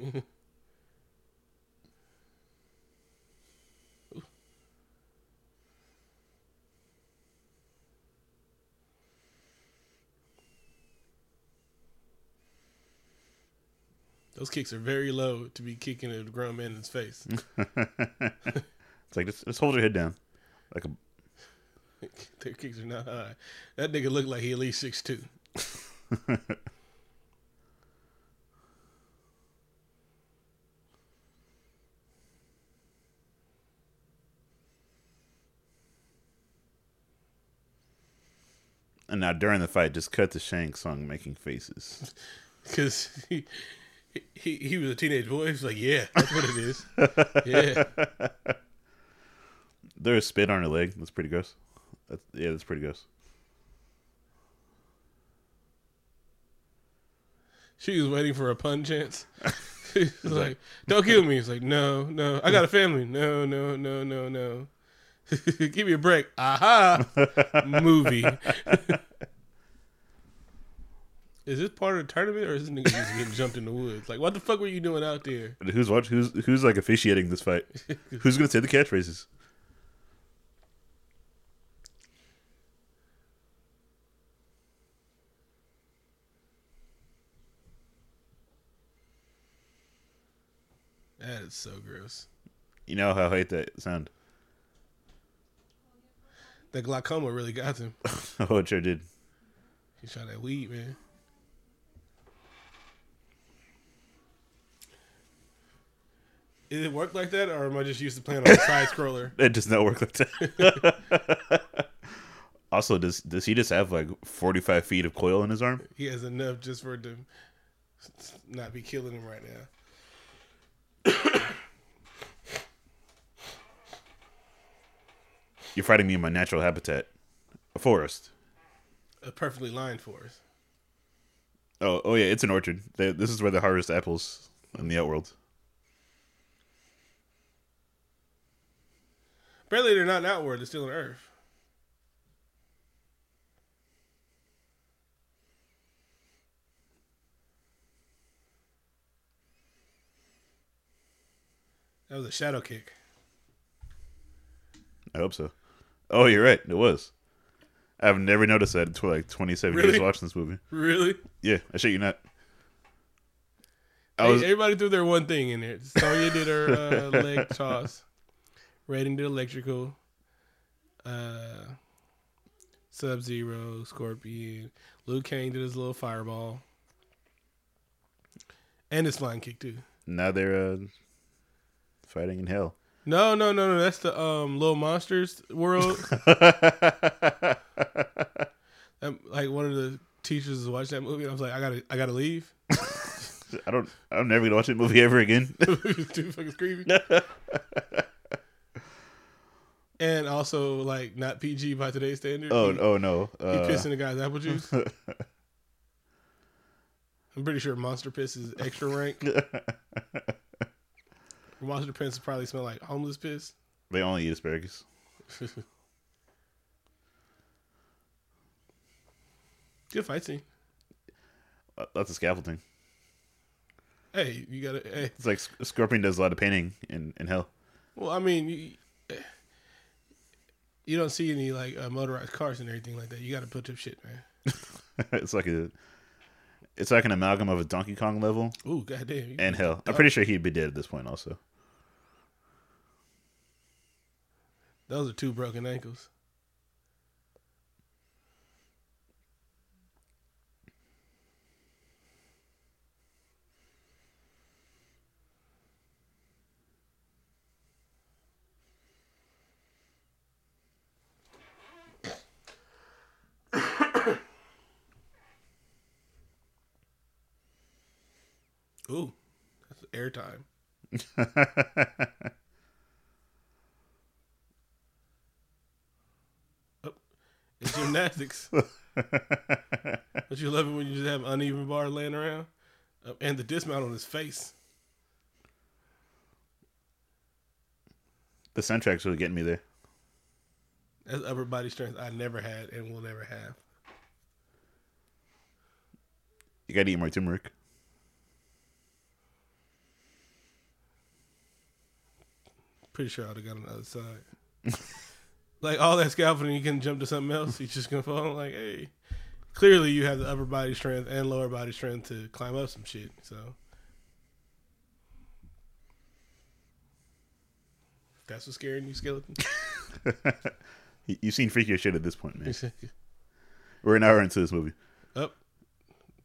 Those kicks are very low to be kicking a grown man in his face. it's like just, just hold your head down, like a Their kicks are not high. That nigga looked like he at least six two. And now during the fight, just cut the Shang Tsung making faces. Because he, he he was a teenage boy. He's like, yeah, that's what it is. Yeah, There's spit on her leg. That's pretty gross. That's, yeah, that's pretty gross. she was waiting for a pun chance. He's like, don't kill me. He's like, no, no, I got a family. No, no, no, no, no. Give me a break. Aha, movie. Is this part of the tournament or is this nigga just getting jumped in the woods? Like, what the fuck were you doing out there? Who's watch? Who's who's like officiating this fight? who's gonna say the catchphrases? That is so gross. You know how I hate that sound. That glaucoma really got him. oh, it sure did. He shot that weed, man. Did it work like that, or am I just used to playing on a side scroller? It does not work like that. also, does does he just have like forty five feet of coil in his arm? He has enough just for it to not be killing him right now. You're fighting me in my natural habitat, a forest. A perfectly lined forest. Oh, oh yeah, it's an orchard. They, this is where they harvest apples in the outworld. Apparently, they're not in outworld; they're still on Earth. That was a shadow kick. I hope so. Oh, you're right. It was. I've never noticed that until like 27 Really? years watching this movie. Really? Yeah, I shit you not. I Hey, was everybody threw their one thing in there. Sonya did her uh, leg toss. Raiden did electrical. Uh, Sub Zero, Scorpion. Liu Kang did his little fireball. And his flying kick too. now they're uh, fighting in hell. No, no, no, no. That's the um little monsters world. Um, like one of the teachers was watching that movie. And I was like, I gotta, I gotta leave. I don't. I'm never gonna watch that movie ever again. it too fucking creepy. and also like not PG by today's standard. oh, he, oh no. he Uh, pissed in the guy's apple juice. I'm pretty sure Monster Piss is extra rank. Monster Piss probably smell like homeless piss. they only eat asparagus. Good fight scene. Uh, That's a scaffolding. Hey, you gotta. Hey, It's like Sc- Scorpion does a lot of painting in, in hell. well, I mean, you, you don't see any like uh, motorized cars and everything like that. You gotta put up shit, man. it's like a. It's like an amalgam of a Donkey Kong level Ooh, goddamn. you- and hell. I'm pretty sure he'd be dead at this point. Also, Those are two broken ankles. Ooh, that's airtime. it's gymnastics. Don't you love it when you just have uneven bar laying around? Uh, and the dismount on his face. the soundtrack's really getting me there. That's upper body strength I never had and will never have. You gotta eat more turmeric. Pretty sure I'd have got on the other side. like all that scaffolding, you can jump to something else. You're just gonna fall. Like, hey, clearly you have the upper body strength and lower body strength to climb up some shit. So that's what's scaring you, skeleton. You- You've seen freakier shit at this point, man. We're an hour into this movie. up,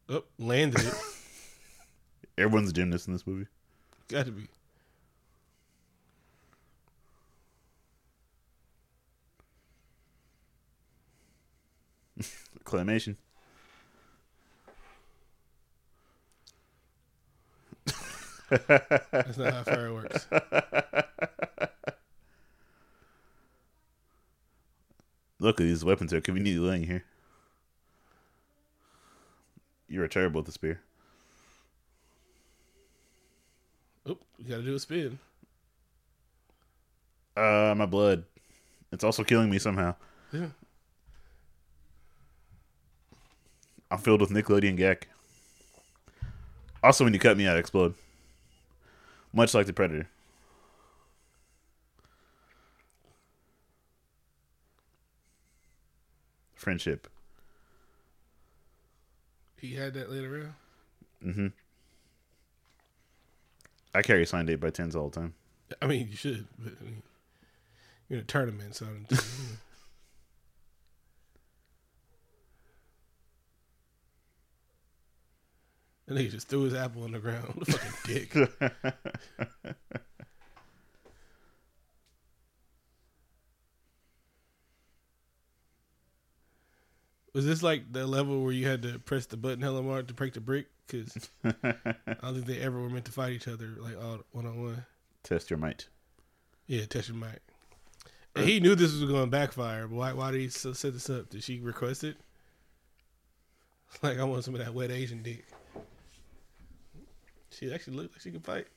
up, landed it. Everyone's a gymnast in this movie. Got to be. Claymation. That's not how fire works. Look, at these weapons are conveniently laying here. You are terrible at the spear. Oop, you got to do a spin. Uh, my blood. It's also killing me somehow. Yeah. I'm filled with Nickelodeon gack. Also, when you cut me, I explode. Much like the Predator. Friendship. He had that later around. Mm-hmm. I carry signed 8 by 10s all the time. I mean, you should, but I mean, you're in a tournament, so. you know. That nigga just threw his apple on the ground. What a fucking dick. Was this like the level where you had to press the button hella hard to break the brick? Because I don't think they ever were meant to fight each other like all one on one. Test your might. Yeah, test your might. And he knew this was going to backfire, but why? Why did he so- set this up? Did she request it? Like I want some of that wet Asian dick. She actually looked like she could fight.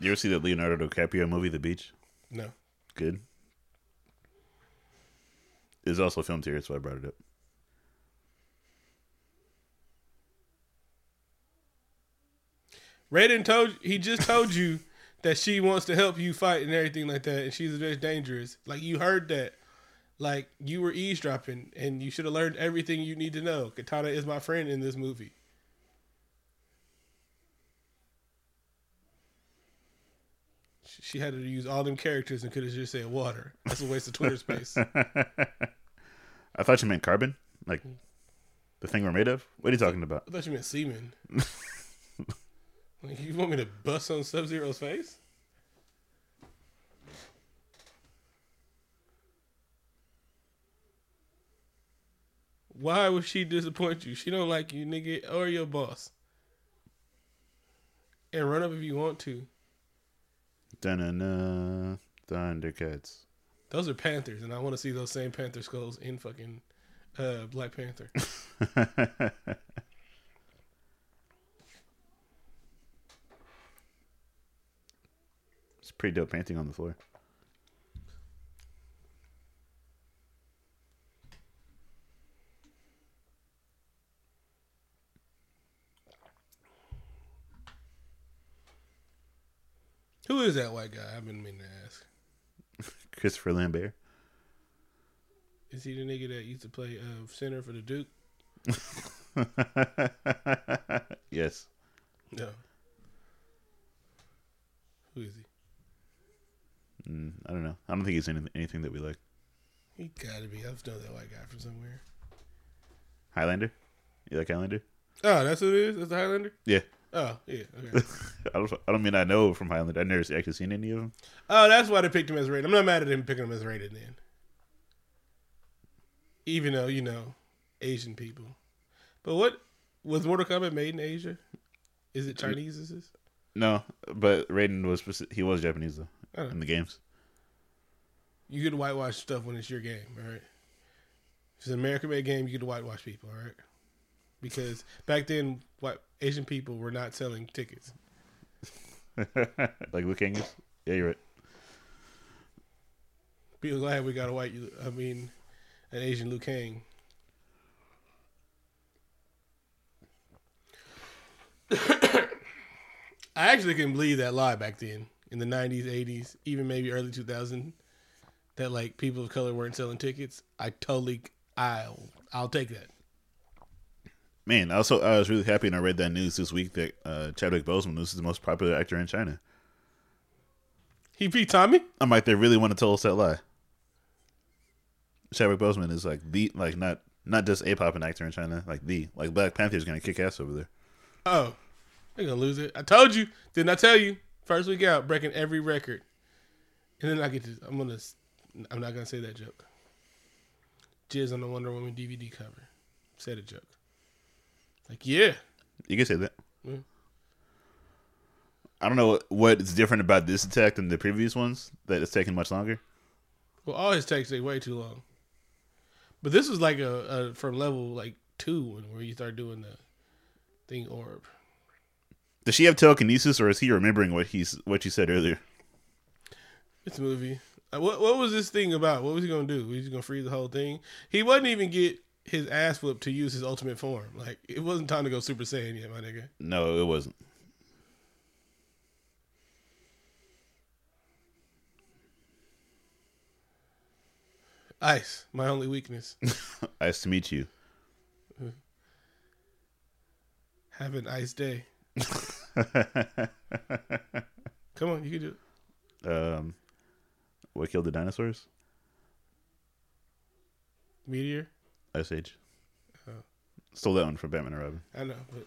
You ever see that Leonardo DiCaprio movie, The Beach? No, Good. It's also filmed here, so I brought it up. Raiden told he just told you that she wants to help you fight and everything like that, and she's very dangerous. Like you heard that. Like you were eavesdropping, and you should have learned everything you need to know. Kitana is my friend in this movie. She- had to use all them characters and could have just said water. That's a waste of Twitter space. I thought you meant carbon, like the thing we're made of. What are you talking about? I thought you meant semen. like you want me to bust on Sub Zero's face? Why would she disappoint you? She don't like you, nigga, or your boss. And run up if you want to. Dun-dun-dun. Thundercats. Those are panthers, and I want to see those same panther skulls in fucking uh, Black Panther. It's pretty dope painting on the floor. Who is that white guy? I've been meaning to ask. Christopher Lambert. Is he the nigga that used to play uh, center for the Duke? yes. No. Who is he? Mm, I don't know. I don't think he's in anything that we like. He gotta be. I've known that white guy from somewhere. Highlander. You like Highlander? Oh, that's who it is. That's the Highlander. Yeah. Oh, yeah. Okay. I don't. I don't mean I know from Highlander. I've never actually seen any of them. oh, that's why they picked him as Raiden. I'm not mad at him picking him as Raiden then. Even though you know, Asian people. But what Was Mortal Kombat made in Asia? Is it Chinese? Is this? No, but Raiden was he was Japanese though Oh. in the games. You get to whitewash stuff when it's your game, all right? If it's an American made game, you get to whitewash people, all right? Because back then, white Asian people were not selling tickets. like Liu Kang is. Yeah, you're right. Be glad we got a white, I mean, an Asian Liu Kang. I actually can believe that lie back then in the 90s, 80s, even maybe early 2000 that like people of color weren't selling tickets. I totally, I'll, I'll take that. Man, also I was really happy and I read that news this week that uh, Chadwick Boseman is the most popular actor in China. He beat Tommy? I'm like, they really want to tell us that lie. Chadwick Boseman is like the like not not just a popping actor in China, like the like Black Panther is gonna kick ass over there. Oh, they're gonna lose it. I told you. Didn't I tell you? First week out, breaking every record, and then I get to. I'm gonna. I'm not gonna say that joke. Jizz on the Wonder Woman DVD cover. Said a joke. Like yeah, You can say that. Yeah. I don't know what, what is different about this attack than the previous ones that it's taking much longer. well, all his takes take way too long. But this was like a, a from level like two when where you start doing the thing orb. Does she have telekinesis, or is he remembering what he's what you said earlier? It's a movie. Uh, What what was this thing about? What was he gonna do? Was he gonna freeze the whole thing? He wouldn't even get his ass whooped to use his ultimate form. Like it wasn't time to go Super Saiyan yet, my nigga. No, it wasn't. Ice, my only weakness. Nice to meet you. Have an ice day. Come on, you can do it. um, what killed the dinosaurs? Meteor. Ice Age. Oh. Stole that one from Batman and Robin. I know, but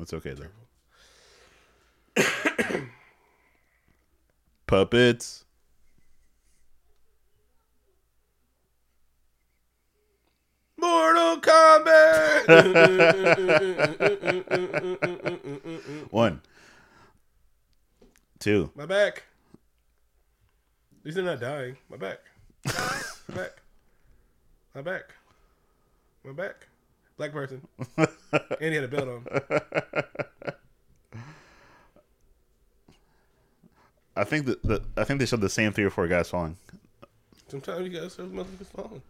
It's okay though. Puppets. Mortal Kombat. One. Two. my back. At least they're not dying. My back. My back. My back. My back. Black person. and he had a belt on. I think that the, I think they showed the same three or four guys falling. Sometimes you gotta serve motherfuckers falling.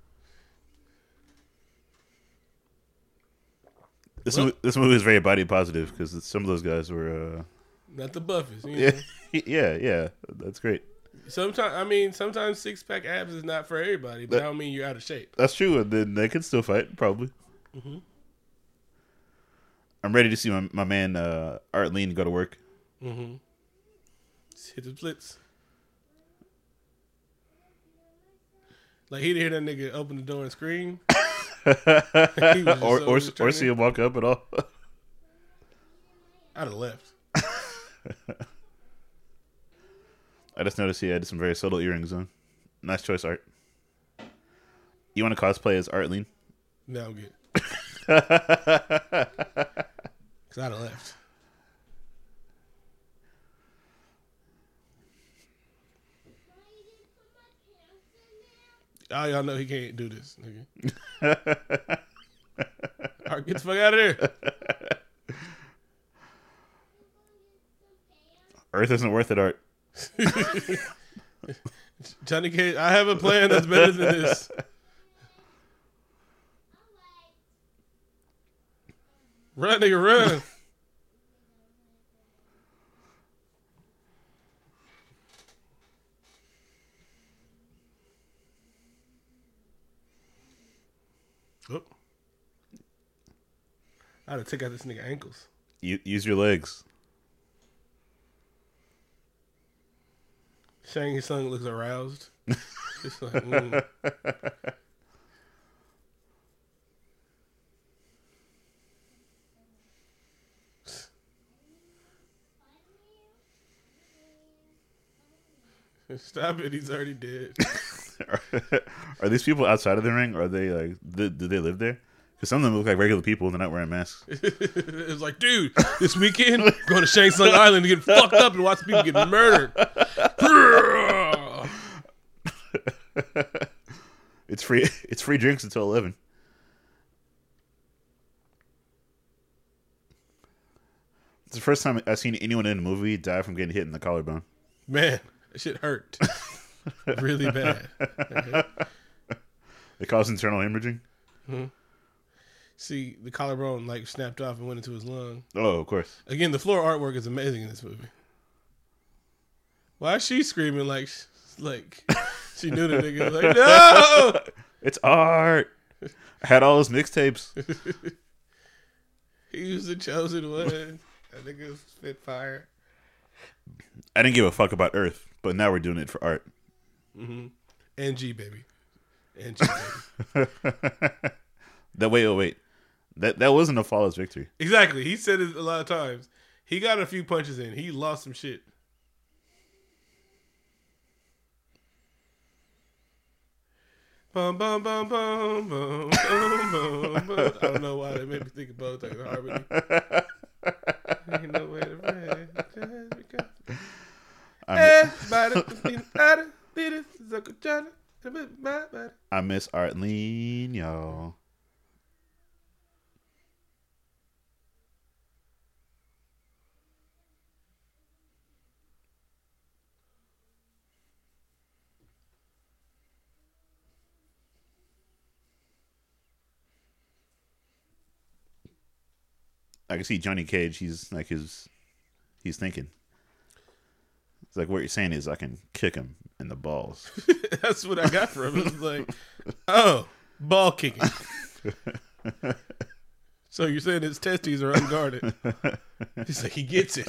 This Well- movie, this movie is very body positive because some of those guys were. Uh, Not the buffies. You yeah, yeah, yeah. That's great. Sometimes I mean, sometimes six pack abs is not for everybody, but That- I don't mean you're out of shape. That's true. And then they can still fight, probably. Mhm. I'm ready to see my, my man uh, Art Lean go to work. Mm-hmm. Hit the splits. Like he'd hear that nigga open the door and scream. He was just or or, or see him walk up at all. I'd have left. I just noticed he had some very subtle earrings on. Nice choice, Art. You want to cosplay as Art Lean? No, I'm good. Cause I'd have left. Oh, y'all know he can't do this, nigga. All right, get the fuck out of there. Earth isn't worth it, Art. Johnny Cage, I have a plan that's better than this. Run, nigga, run. Oh. I had to take out this nigga ankles. Use your legs. Shang Tsung looks aroused. Just like, mm. Stop it! He's already dead. are these people outside of the ring? Or are they like? Did, did they live there? Because some of them look like regular people. And they're not wearing masks. it's like, dude, this weekend going to Shang Tsung Island to get fucked up and watch people get murdered. It's free. It's free drinks until eleven. It's the first time I've seen anyone in a movie die from getting hit in the collarbone. Man, that shit hurt. really bad. It caused internal hemorrhaging. Hmm. See, the collarbone like snapped off and went into his lung. Oh, of course. Again, the floor artwork is amazing in this movie. Why is she screaming like like she knew the nigga? Like no, It's art. I had all those mixtapes. he was the chosen one. That nigga spit fire. I didn't give a fuck about Earth, but now we're doing it for art. Mm-hmm. And G baby, and G baby. That wait, oh wait, that that wasn't a flawless victory. exactly. He said it a lot of times. He got a few punches in. He lost some shit. Bum, bum, bum, bum, bum, bum, bum. I don't know why that made me think about that harmony. Ain't no way to run, just because- Everybody out of it, sucker Johnny, my. I miss Art Lean, y'all. I can see Johnny Cage. He's like his, he's thinking. It's like what you're saying is I can kick him in the balls. That's what I got from him. it. It's like, oh, ball kicking. so you're saying his testes are unguarded? He's like, he gets it.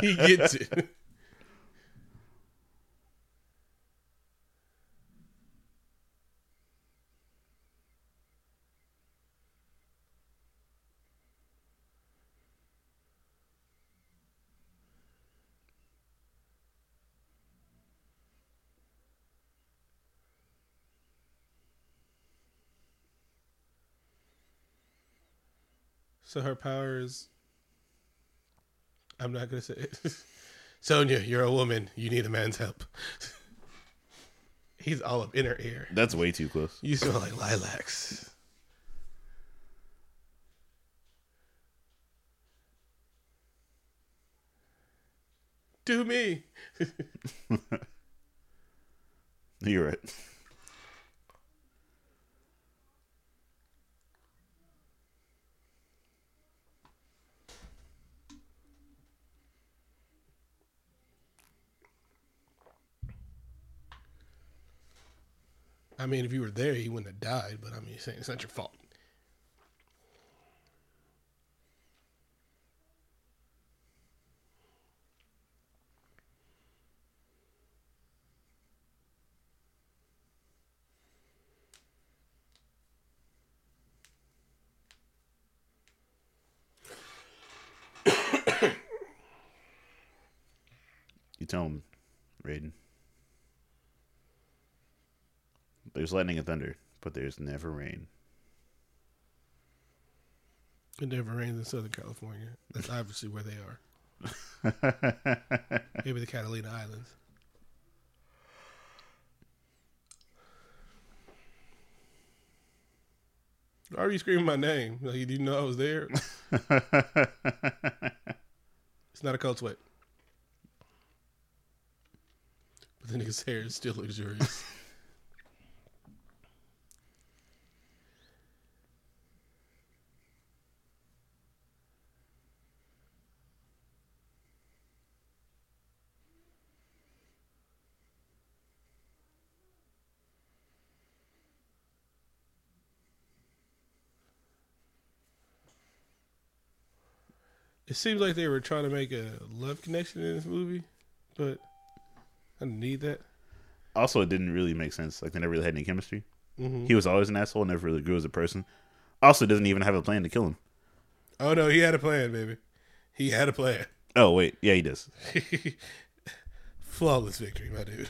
He gets it. So her power is. I'm not gonna say it. Sonya, you're a woman. You need a man's help. He's all up in her ear. That's way too close. You smell like lilacs. Do me. You're right. I mean, if you were there, he wouldn't have died. But I mean, it's not your fault. You tell him, Raiden. There's lightning and thunder, but there's never rain. It never rains in Southern California. That's obviously where they are. Maybe the Catalina Islands. Why are you screaming my name? Like you didn't know I was there? it's not a cold sweat. But the nigga's hair is still luxurious. It seems like they were trying to make a love connection in this movie, but I didn't need that. Also, it didn't really make sense. Like they never really had any chemistry. Mhm. He was always an asshole, never really grew as a person. Also, doesn't even have a plan to kill him. Oh no, he had a plan, baby. He had a plan. Oh wait, yeah, he does. Flawless victory, my dude.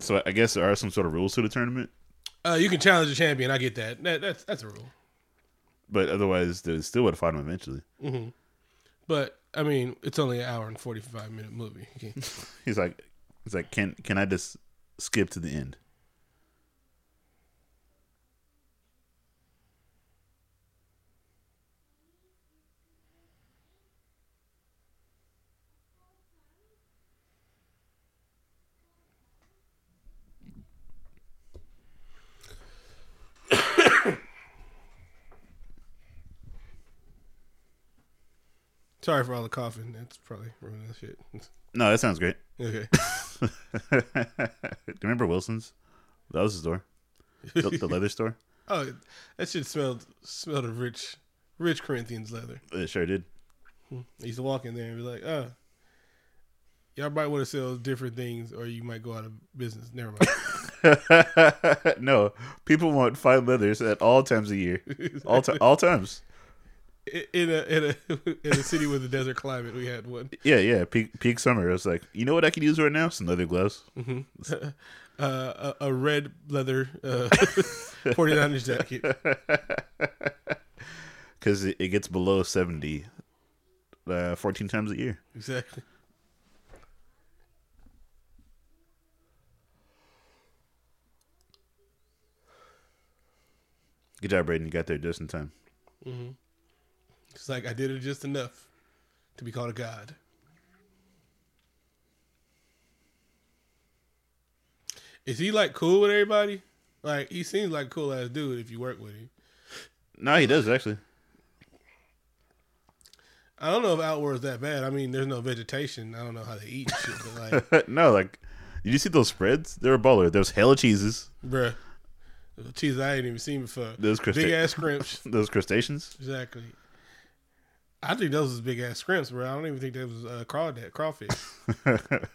So I guess there are some sort of rules to the tournament, Uh, you can challenge the champion. I get that. that that's that's a rule. but otherwise they still would have fought him eventually. But I mean, it's only an hour and forty five minute movie. He's like, he's like, can can I just skip to the end? Sorry for all the coughing. That's probably ruining that shit. No, that sounds great. Okay. Do you remember Wilson's? That was the store, the, the leather store. Oh, that shit smelled smelled of rich, rich Corinthians leather. It sure did. Hmm. I used to walk in there and be like, "Oh, y'all might want to sell different things, or you might go out of business." Never mind. no, people want fine leathers at all times of year, all ti all times. In a in a in a city with a desert climate, we had one. Yeah, yeah. Peak peak summer. I was like, you know what I could use right now? Some leather gloves. Uh, a, a red leather uh, 49ers jacket. because it, it gets below 70 uh, 14 times a year. Exactly. Good job, Raiden. You got there just in time. It's like I did it just enough to be called a god. Is he like cool with everybody? Like he seems like a cool ass dude if you work with him. No, he does actually. I don't know if Outworld's that bad. I mean, there's no vegetation. I don't know how they eat shit, but like, no, like, did you see those spreads? They were baller. There was hella cheeses. bruh, cheese I ain't even seen before. Those Big ass scrimps. those crustaceans. Exactly. I think those was big ass scrimps, bro. I don't even think that was uh, crawdad, crawfish.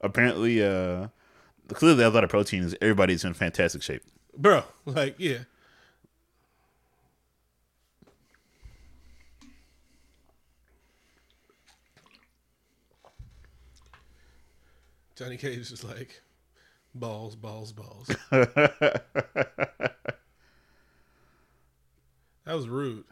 Apparently, uh, clearly a lot of proteins. Everybody's in fantastic shape. bro, like, yeah. Johnny Cage is like balls, balls, balls. that was rude.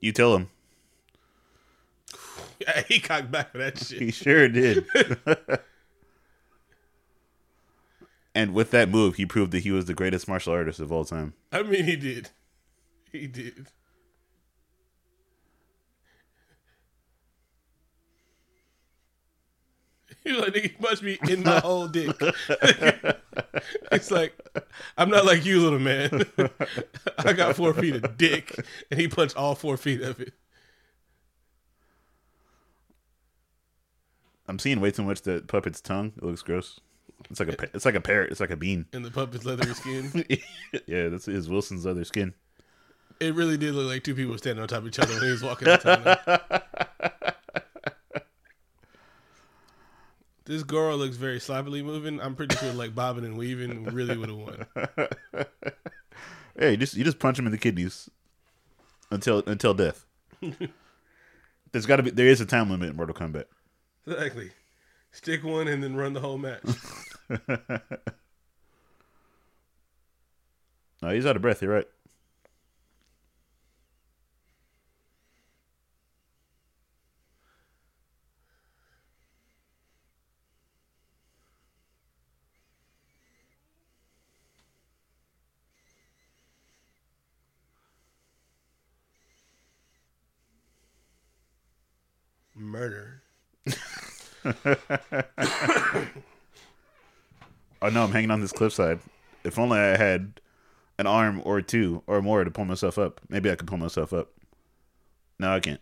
You tell him. Yeah, he cocked back for that shit. He sure did. and with that move, he proved that he was the greatest martial artist of all time. I mean, he did. He did. He was like, nigga, you must be in my whole dick. it's like, I'm not like you, little man. I got four feet of dick, and he punched all four feet of it. I'm seeing way too much the puppet's tongue. It looks gross. It's like a it's like a parrot. It's like a bean. And the puppet's leathery skin. yeah, that's his Wilson's other skin. It really did look like two people standing on top of each other when he was walking the This girl looks very sloppily moving. I'm pretty sure like bobbing and weaving really would have won. Hey, just you just punch him in the kidneys until until death. There's got to be there is a time limit in Mortal Kombat. Exactly. Stick one and then run the whole match. No, he's out of breath. You're right. Murder. Oh no, I'm hanging on this cliffside. If only I had an arm or two or more to pull myself up. Maybe I could pull myself up. No, I can't.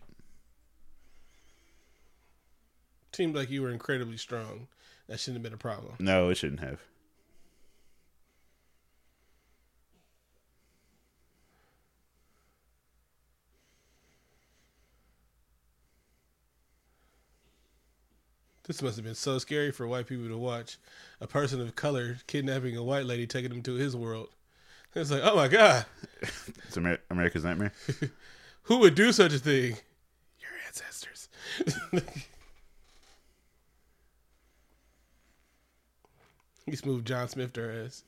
Seemed like you were incredibly strong. That shouldn't have been a problem. No, it shouldn't have. This must have been so scary for white people to watch a person of color kidnapping a white lady, taking him to his world. It's like, oh my god, It's Amer- America's nightmare. who would do such a thing? Your ancestors. he moved John Smith to her ass.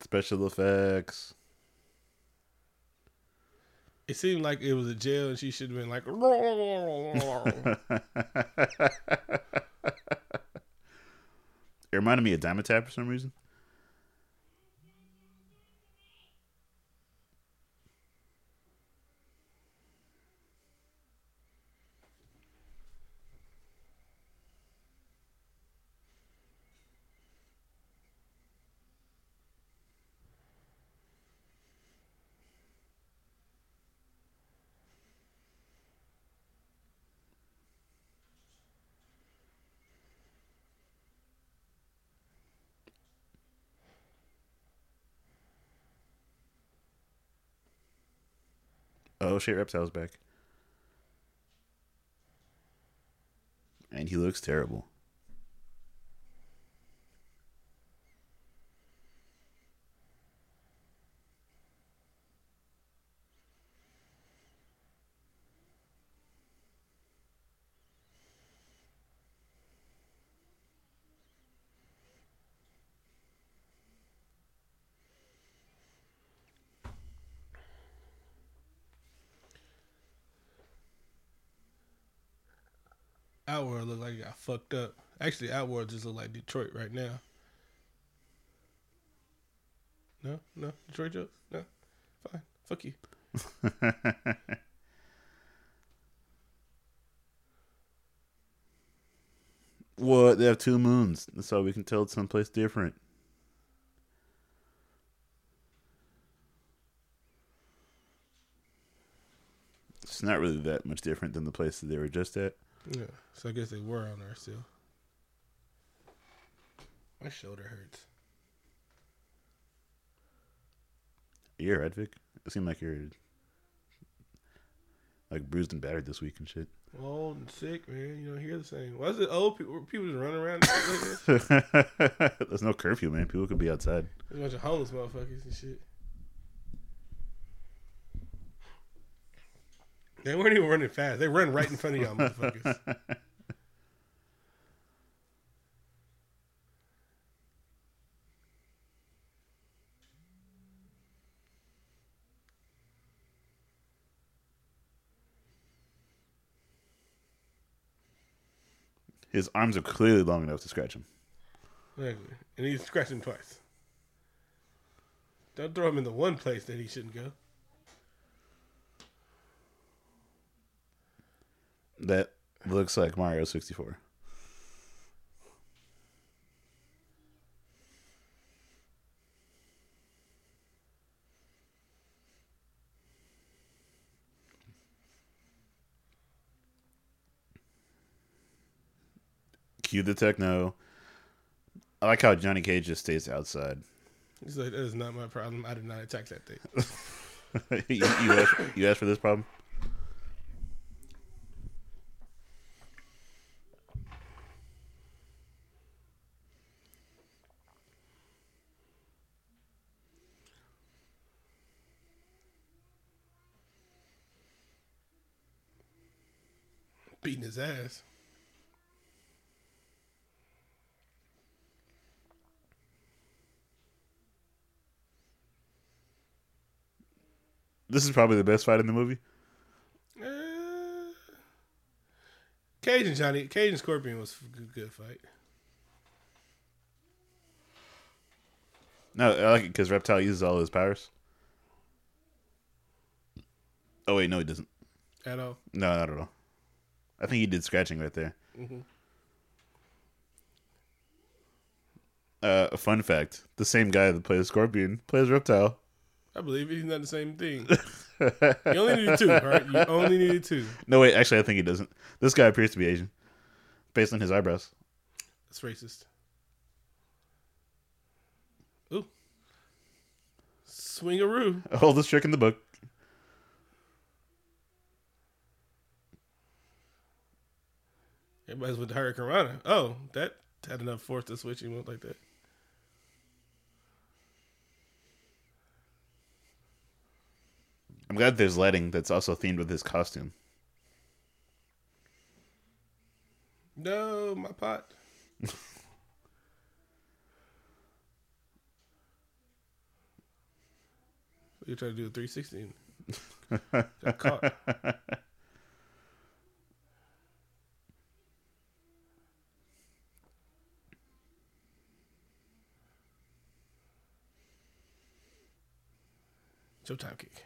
Special effects. It seemed like it was a jail, and she should have been like, It reminded me of Diamond Tap for some reason. Oh shit, Reptile's back. And he looks terrible. Outworld look like it got fucked up. Actually, Outworld just look like Detroit right now. No, no, Detroit jokes. No, fine. Fuck you. what? They have two moons. How we can tell it's someplace different. It's not really that much different than the place that they were just at. Yeah, so I guess they were on there still. My shoulder hurts. You're right, Vic. It seemed like you're like bruised and battered this week and shit. Old and sick, man. You don't hear the same. Why is it old people? People just running around like this? There's no curfew, man. People could be outside. There's a bunch of homeless motherfuckers and shit. They weren't even running fast. They run right in front of y'all motherfuckers. His arms are clearly long enough to scratch him. Exactly. And he's scratching twice. Don't throw him in the one place that he shouldn't go. That looks like Mario 64. Cue the techno. I like how Johnny Cage just stays outside. He's like, that is not my problem. I did not attack that thing. you, you, asked, you asked for this problem? Beating his ass. This is probably the best fight in the movie. Uh, and Johnny, Cage and Scorpion was a good, good fight. No, I like it because Reptile uses all his powers. Oh wait, no, he doesn't. At all. No, not at all. I think he did scratching right there. Mhm. Uh, a fun fact: the same guy that plays Scorpion plays Reptile. I believe it. he's not the same thing. you only needed two, right? You only needed two. No, wait, actually, I think he doesn't. This guy appears to be Asian, based on his eyebrows. That's racist. Ooh. Swingaroo. Oldest trick in the book. Everybody's with hurricanrana. Oh, that had enough force to switch him up like that. I'm glad there's lighting that's also themed with his costume. No, my pot. You're trying to do a 360. Got caught. Showtime kick.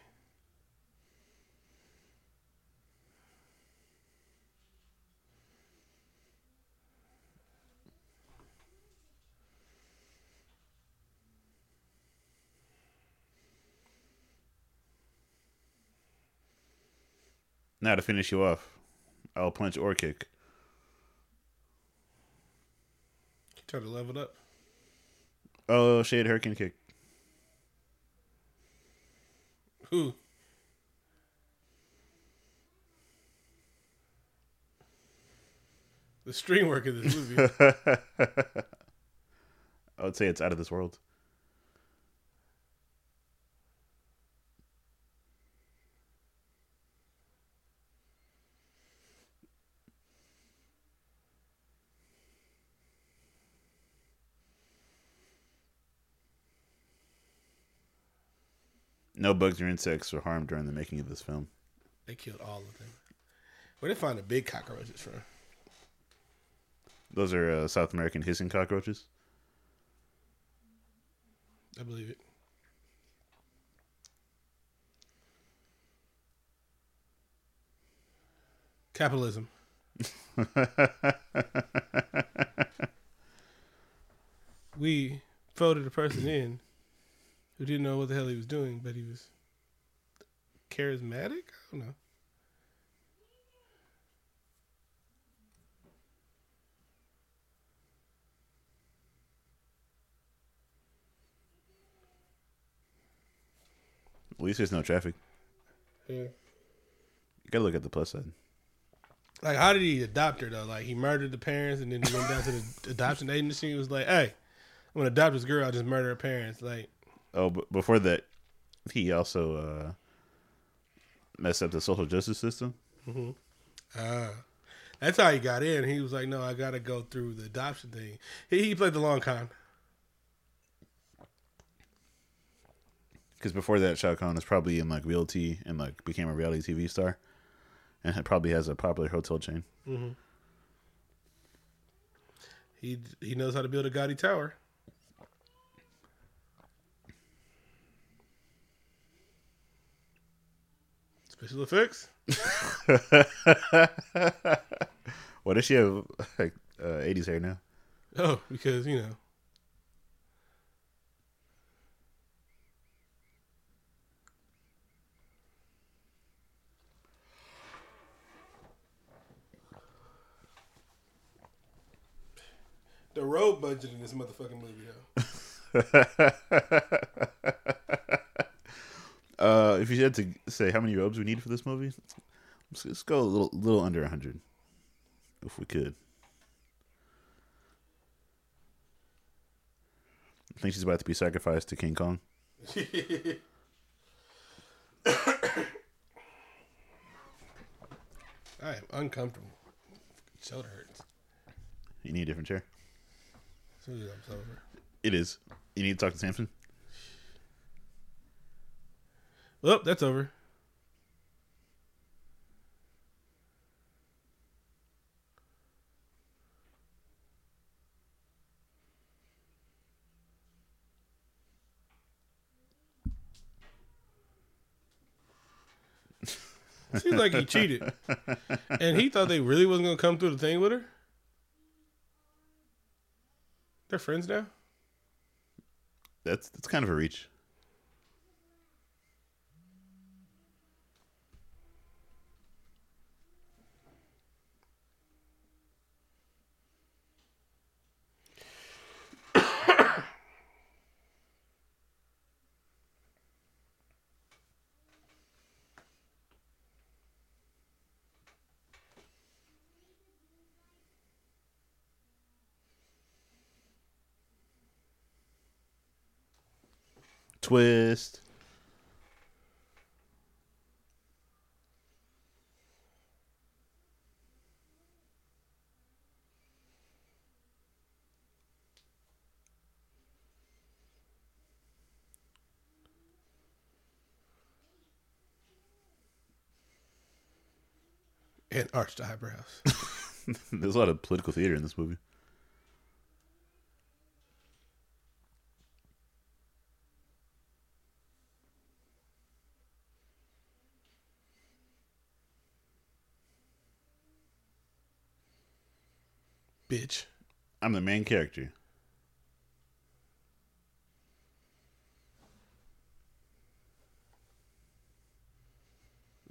Now to finish you off, I'll punch or kick. Try to level it up. Oh, shade hurricane kick. Who? The string work of this movie. I would say it's out of this world. No bugs or insects were harmed during the making of this film. they killed all of them. Where did they find the big cockroaches from? Those are uh, South American hissing cockroaches. I believe it. Capitalism. we voted a person in who didn't know what the hell he was doing, but he was charismatic. I don't know. At least there's no traffic. Yeah. You gotta look at the plus side. Like, how did he adopt her though? Like, he murdered the parents, and then he went down to the adoption agency. and was like, "Hey, I'm gonna adopt this girl. I'll just murder her parents." Like, Oh, but before that, he also uh, messed up the social justice system. ah, that's how he got in. He was like, "No, I gotta go through the adoption thing." He, he played the long con. Because before that, Shao Kahn was probably in like realty and like became a reality TV star, and it probably has a popular hotel chain. He he knows how to build a gaudy tower. Special effects. Why does she have like uh, 80s hair now? Oh, because you know. The road budget in this motherfucking movie, though. Uh, if you had to say how many robes we need for this movie, let's, let's go a little little under 100, if we could. I think she's about to be sacrificed to King Kong. I am uncomfortable. Shoulder hurts. You need a different chair. As soon as I'm over. It is. You need to talk to Samson. Well, that's over. Seems like he cheated. And he thought they really wasn't gonna come through the thing with her. They're friends now? That's that's kind of a reach. Twist. And arched eyebrows. There's a lot of political theater in this movie. Bitch. I'm the main character.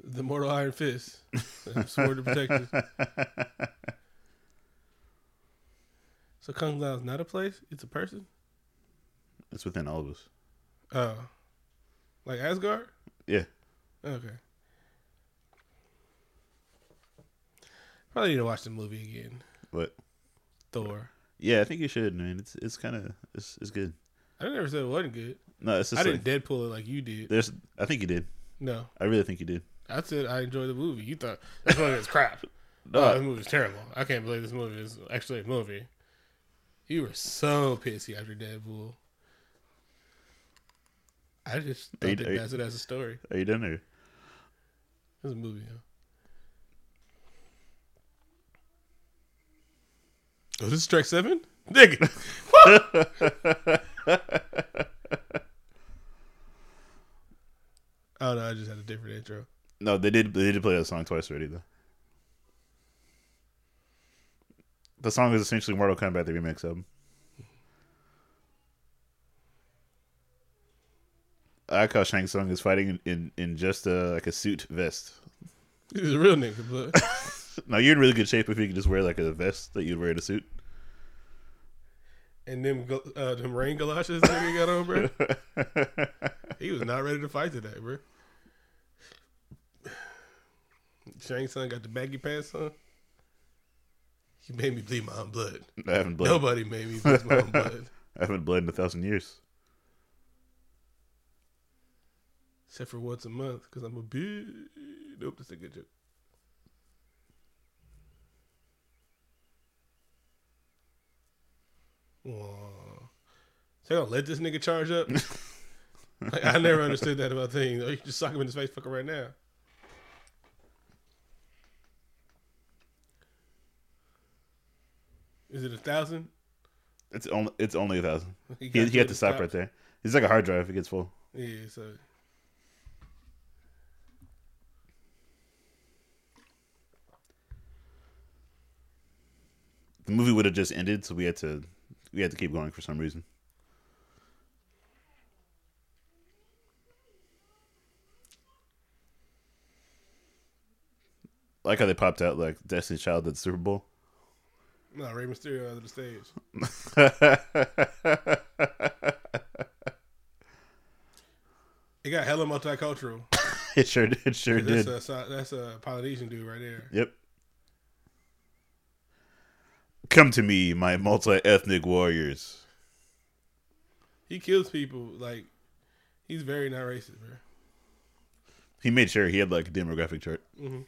The Mortal Iron Fist. Sword to protect us. So Kung Lao is not a place; it's a person. It's within all of us. Oh, like Asgard. Yeah. Okay. Probably need to watch the movie again. But Thor. yeah, I think you should, man. It's it's kind of it's it's good. I never said it wasn't good. No, it's just I like didn't Deadpool it like you did. there's. I think you did. No, I really think you did. I said I enjoyed the movie. You thought this movie is crap. No, oh, this movie's terrible. I can't believe this movie is actually a movie. You were so pissy after Deadpool. I just Are you- thought are that you- that's it as a story. Are you done there? It was a movie, huh? Oh, this is track seven? Nigga. oh no, I just had a different intro. No, they did. They did play that song twice already, though. The song is essentially Mortal Kombat, the remix album. I how Shang Tsung is fighting in, in, in just a, like a suit vest. He's a real nigga, but Now you're in really good shape if you could just wear like a vest that you'd wear in a suit. and them uh, them rain galoshes that he got on, bro. He was not ready to fight today, bro. Shang Tsung got the baggy pants on. He made me bleed my own blood. I haven't bled. Nobody made me bleed my own blood. I haven't bled in a thousand years. Except for once a month, because I'm a bitch. Nope, that's a good joke. Aw. So gonna let this nigga charge up? like, I never understood that about things. Oh, you just sock him in his face, fucking right now. Is it a thousand? It's only it's only a thousand. He, He, he had to stop right there. He's like a hard drive if it gets full. Yeah, so The movie would have just ended, so we had to we had to keep going for some reason. I like how they popped out like Destiny's Child at the Super Bowl. no, Rey Mysterio out of the stage. It got hella multicultural. it sure did. It sure That's did. a that's a Polynesian dude right there. Yep. Come to me, my multi-ethnic warriors. He kills people like he's very not racist, bro. He made sure he had like a demographic chart. hmm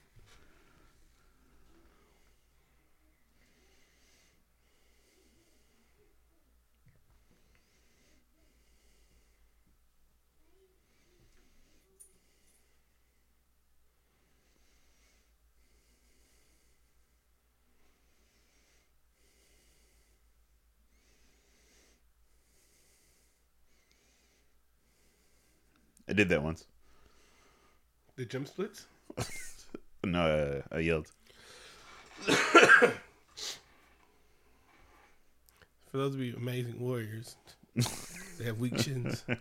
did that once. The jump splits. No, I, I yelled. For those of you amazing warriors, they have weak chins.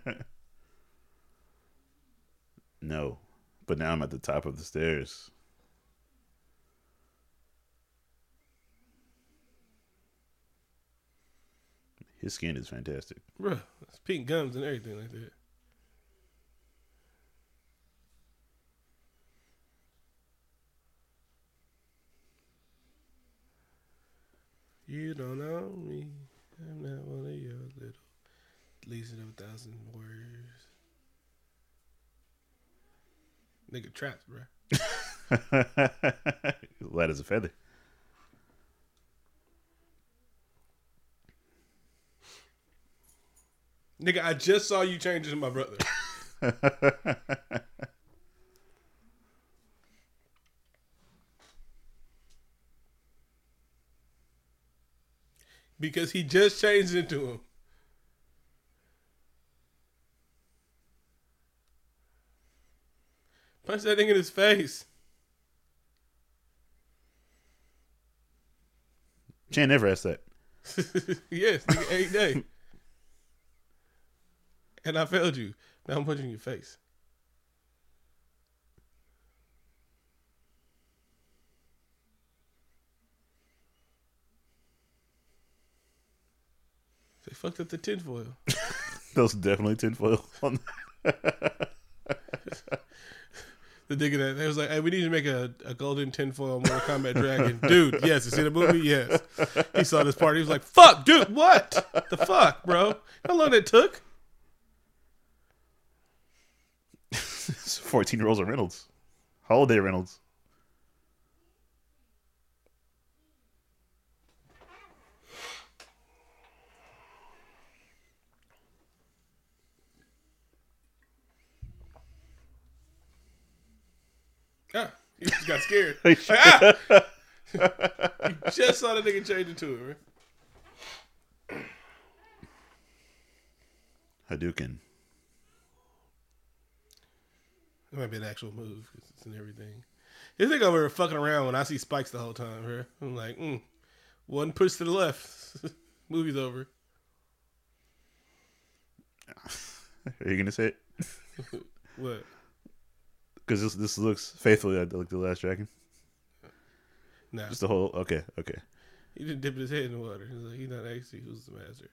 No, but now I'm at the top of the stairs. His skin is fantastic. Bruh, it's pink gums and everything like that. You don't know me. I'm not one of your little. Least of a thousand words. Nigga trapped, bro. Light as a feather. Nigga, I just saw you changing my brother. because he just changed into him. Punch that thing in his face. Chan never asked that. yes, nigga, eight day. And I failed you. Now I'm punching your face. They fucked up the tinfoil. That was definitely tinfoil. on- The nigga that they was like, hey, we need to make a, a golden tinfoil Mortal Kombat dragon. Dude, yes, you see the movie? Yes. He saw this part. He was like, fuck, dude, what? The fuck, bro? How long it took? 14 year olds are Reynolds. Holiday Reynolds. Ah, he just got scared. Like, ah! just saw the nigga change into it, right? Hadouken. That might be an actual move 'cause it's in everything. You think over fucking around when I see spikes the whole time, right? I'm like, mm, one push to the left. Movie's over. Are you going to say it? What? Because this, this looks faithfully like The Last Dragon. Nah. Just the whole. Okay, okay. He didn't dip his head in the water. He's like, he's not actually who's the master.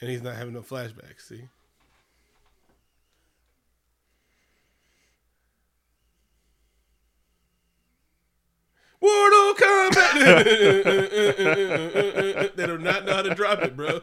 And he's not having no flashbacks, see? Mortal Kombat! they do not know how to drop it, bro.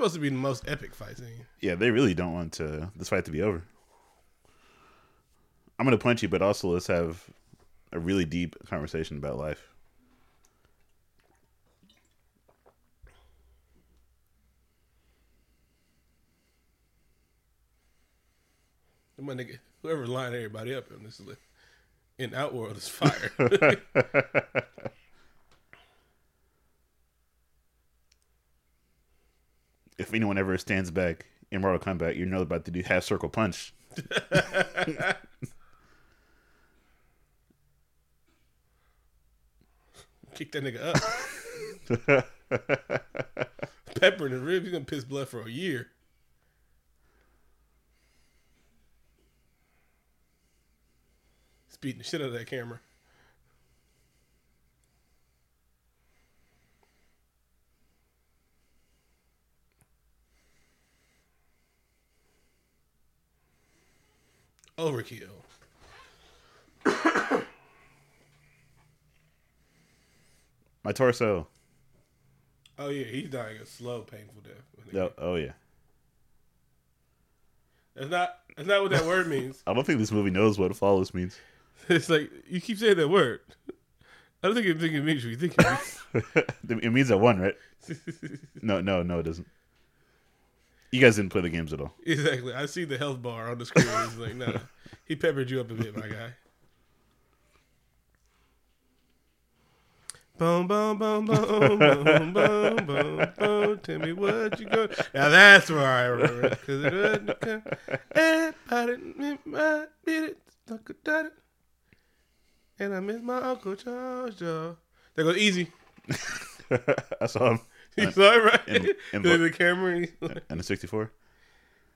Supposed to be the most epic fight scene. Yeah, they really don't want to this fight to be over. I'm gonna punch you, but also let's have a really deep conversation about life. My nigga, whoever lined everybody up in this is like, in Outworld is fire. If anyone ever stands back in Mortal Kombat, you're not about to do half circle punch. Kick that nigga up. Pepper in the rib, he's gonna piss blood for a year. Beating the shit out of that camera. Overkill. My torso. Oh yeah, he's dying a slow, painful death. No, oh yeah. That's not that's not what that word means. I don't think this movie knows what flawless means. It's like you keep saying that word. I don't think it, think it means what you think it means. it means that one, right? No, no, no, it doesn't. You guys didn't play the games at all. exactly. I see the health bar on the screen. It's like, no, he peppered you up a bit, my guy. Boom, boom, boom, boom, boom, boom, boom, boom. Tell me what you go. Now that's where I remember it. Cause it doesn't come. Everybody beat it. Stuck it, it. And I miss my Uncle Charles, Joe. There goes easy. I saw him Saw it, right? In- in Look at Bo- the camera. and like, in the 64.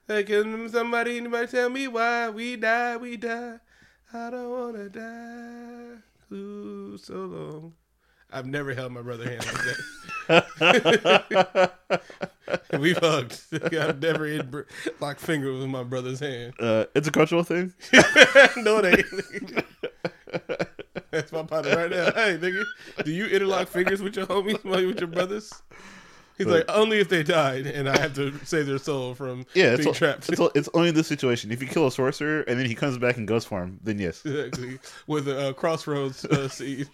Hey, can somebody, anybody tell me why we die, we die? I don't wanna die. Ooh, so long. I've never held my brother's hand like that. We've hugged. I've never in br- locked fingers with my brother's hand. Uh, it's a cultural thing. no, it ain't. That's my partner right now. Hey, nigga, do you interlock fingers with your homies, with your brothers? He's like, only if they died, and I have to save their soul from Yeah, it's, being o- trapped. it's, it's only this situation. If you kill a sorcerer and then he comes back and goes for him, then yes. exactly with a uh, crossroads uh, seed.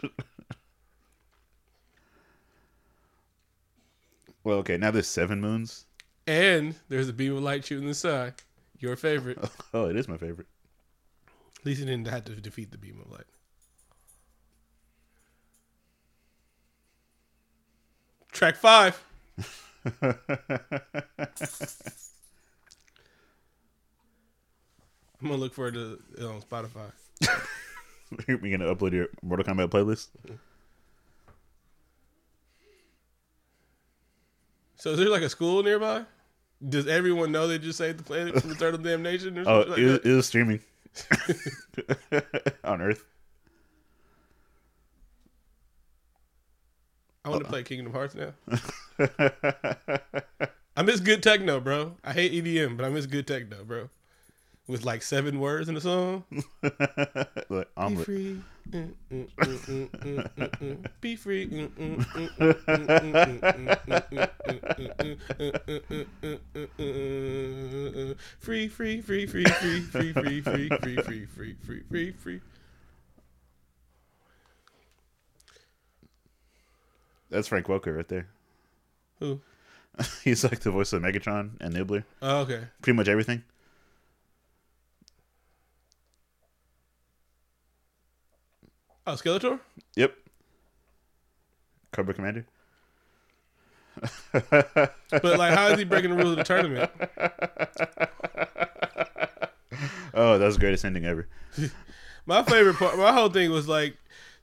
Well, okay, now there's seven moons. And there's a beam of light shooting the sky. Your favorite. Oh, it is my favorite. At least he didn't have to defeat the beam of light. Track five. I'm gonna look for it uh, on Spotify. We're gonna upload your Mortal Kombat playlist. So is there like a school nearby? Does everyone know they just saved the planet from the eternal damnation or Oh, like it, was, it was streaming on Earth. I want to play Kingdom Hearts now. I miss good techno, bro. I hate EDM, but I miss good techno, bro. With like seven words in the song. like Be free. Mm, mm, mm, mm, mm, mm, mm. Be free. Mm, mm, mm, mm, mm, mm, mm, mm, mm, mm, mm, mm. Free, free, free, free, free, free, free, free, free, free, free, free, free, free. That's Frank Welker right there. Who? He's like the voice of Megatron and Nibbler. Oh, okay. Pretty much everything. Oh, Skeletor? Yep. Cobra Commander. But like, how is he breaking the rules of the tournament? Oh, that was the greatest ending ever. My favorite part, my whole thing was like,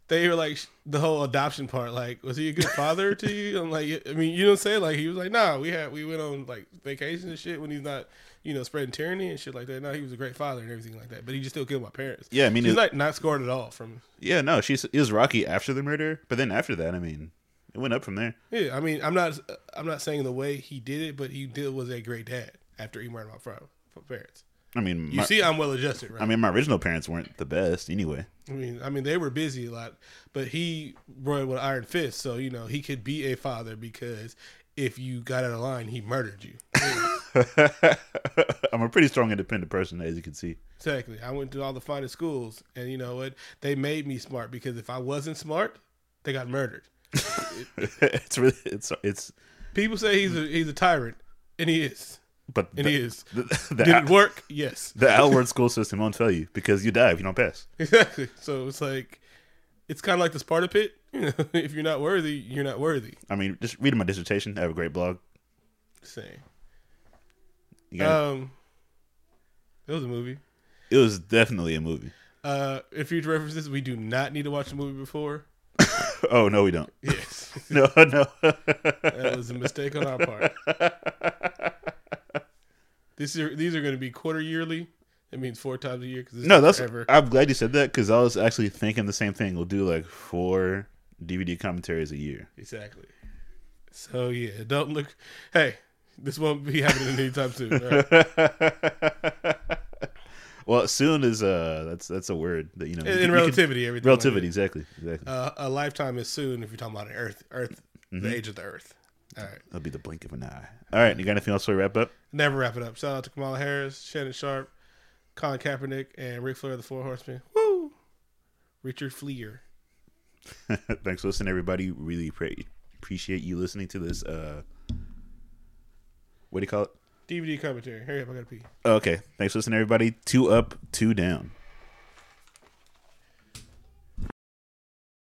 they were like the whole adoption part. Like, was he a good father to you? I'm like, I mean, you know what I'm saying? Like, he was like, nah, we had we went on like vacation and shit when he's not, you know, spreading tyranny and shit like that. No, he was a great father and everything like that. But he just still killed my parents. Yeah, I mean, he's like not scored at all from. Yeah, no, she's it was Rocky after the murder, but then after that, I mean, it went up from there. Yeah, I mean, I'm not, I'm not saying the way he did it, but he did was a great dad after he murdered my parents. I mean, You my, see, I'm well adjusted, right? I mean, my original parents weren't the best anyway. I mean, I mean, they were busy a lot, but he rode with iron fist, so you know he could be a father because if you got out of line, he murdered you. I'm a pretty strong, independent person, as you can see. exactly. I went to all the finest schools, and you know what? They made me smart because if I wasn't smart, they got murdered. it's really, it's, it's, People say he's a he's a tyrant, and he is, but and the, is. the, the, Did it work? Yes, the Outworld school system won't tell you because you die if you don't pass. exactly. So it's like, it's kind of like the Sparta pit. You know, if you're not worthy, you're not worthy. I mean, just reading my dissertation. I have a great blog. Same. Um, it was a movie. it was definitely a movie. Uh, in future references, we do not need to watch the movie before. Oh no, we don't. Yes, No, no. that was a mistake on our part. This are these are going to be quarter yearly. That means four times a year. Cause no, that's. forever. I'm glad you said that because I was actually thinking the same thing. We'll do like four DVD commentaries a year. exactly. So yeah, don't look. Hey, this won't be happening anytime soon. right? Well, soon is uh that's that's a word that you know. In, can- in you can- relativity, everything. relativity, exactly, exactly. Uh, a lifetime is soon if you're talking about Earth, Earth, Mm-hmm. the age of the Earth. All right. That'll be the blink of an eye. All right, you got anything else we wrap up? Never wrap it up. Shout out to Kamala Harris, Shannon Sharpe, Colin Kaepernick, and Ric Flair, the Four Horsemen. Woo! Richard Fliehr. Thanks for listening, everybody. Really pre- appreciate you listening to this. Uh, what do you call it? DVD commentary. Hurry up, I gotta pee. Okay, thanks for listening, everybody. Two up, two down.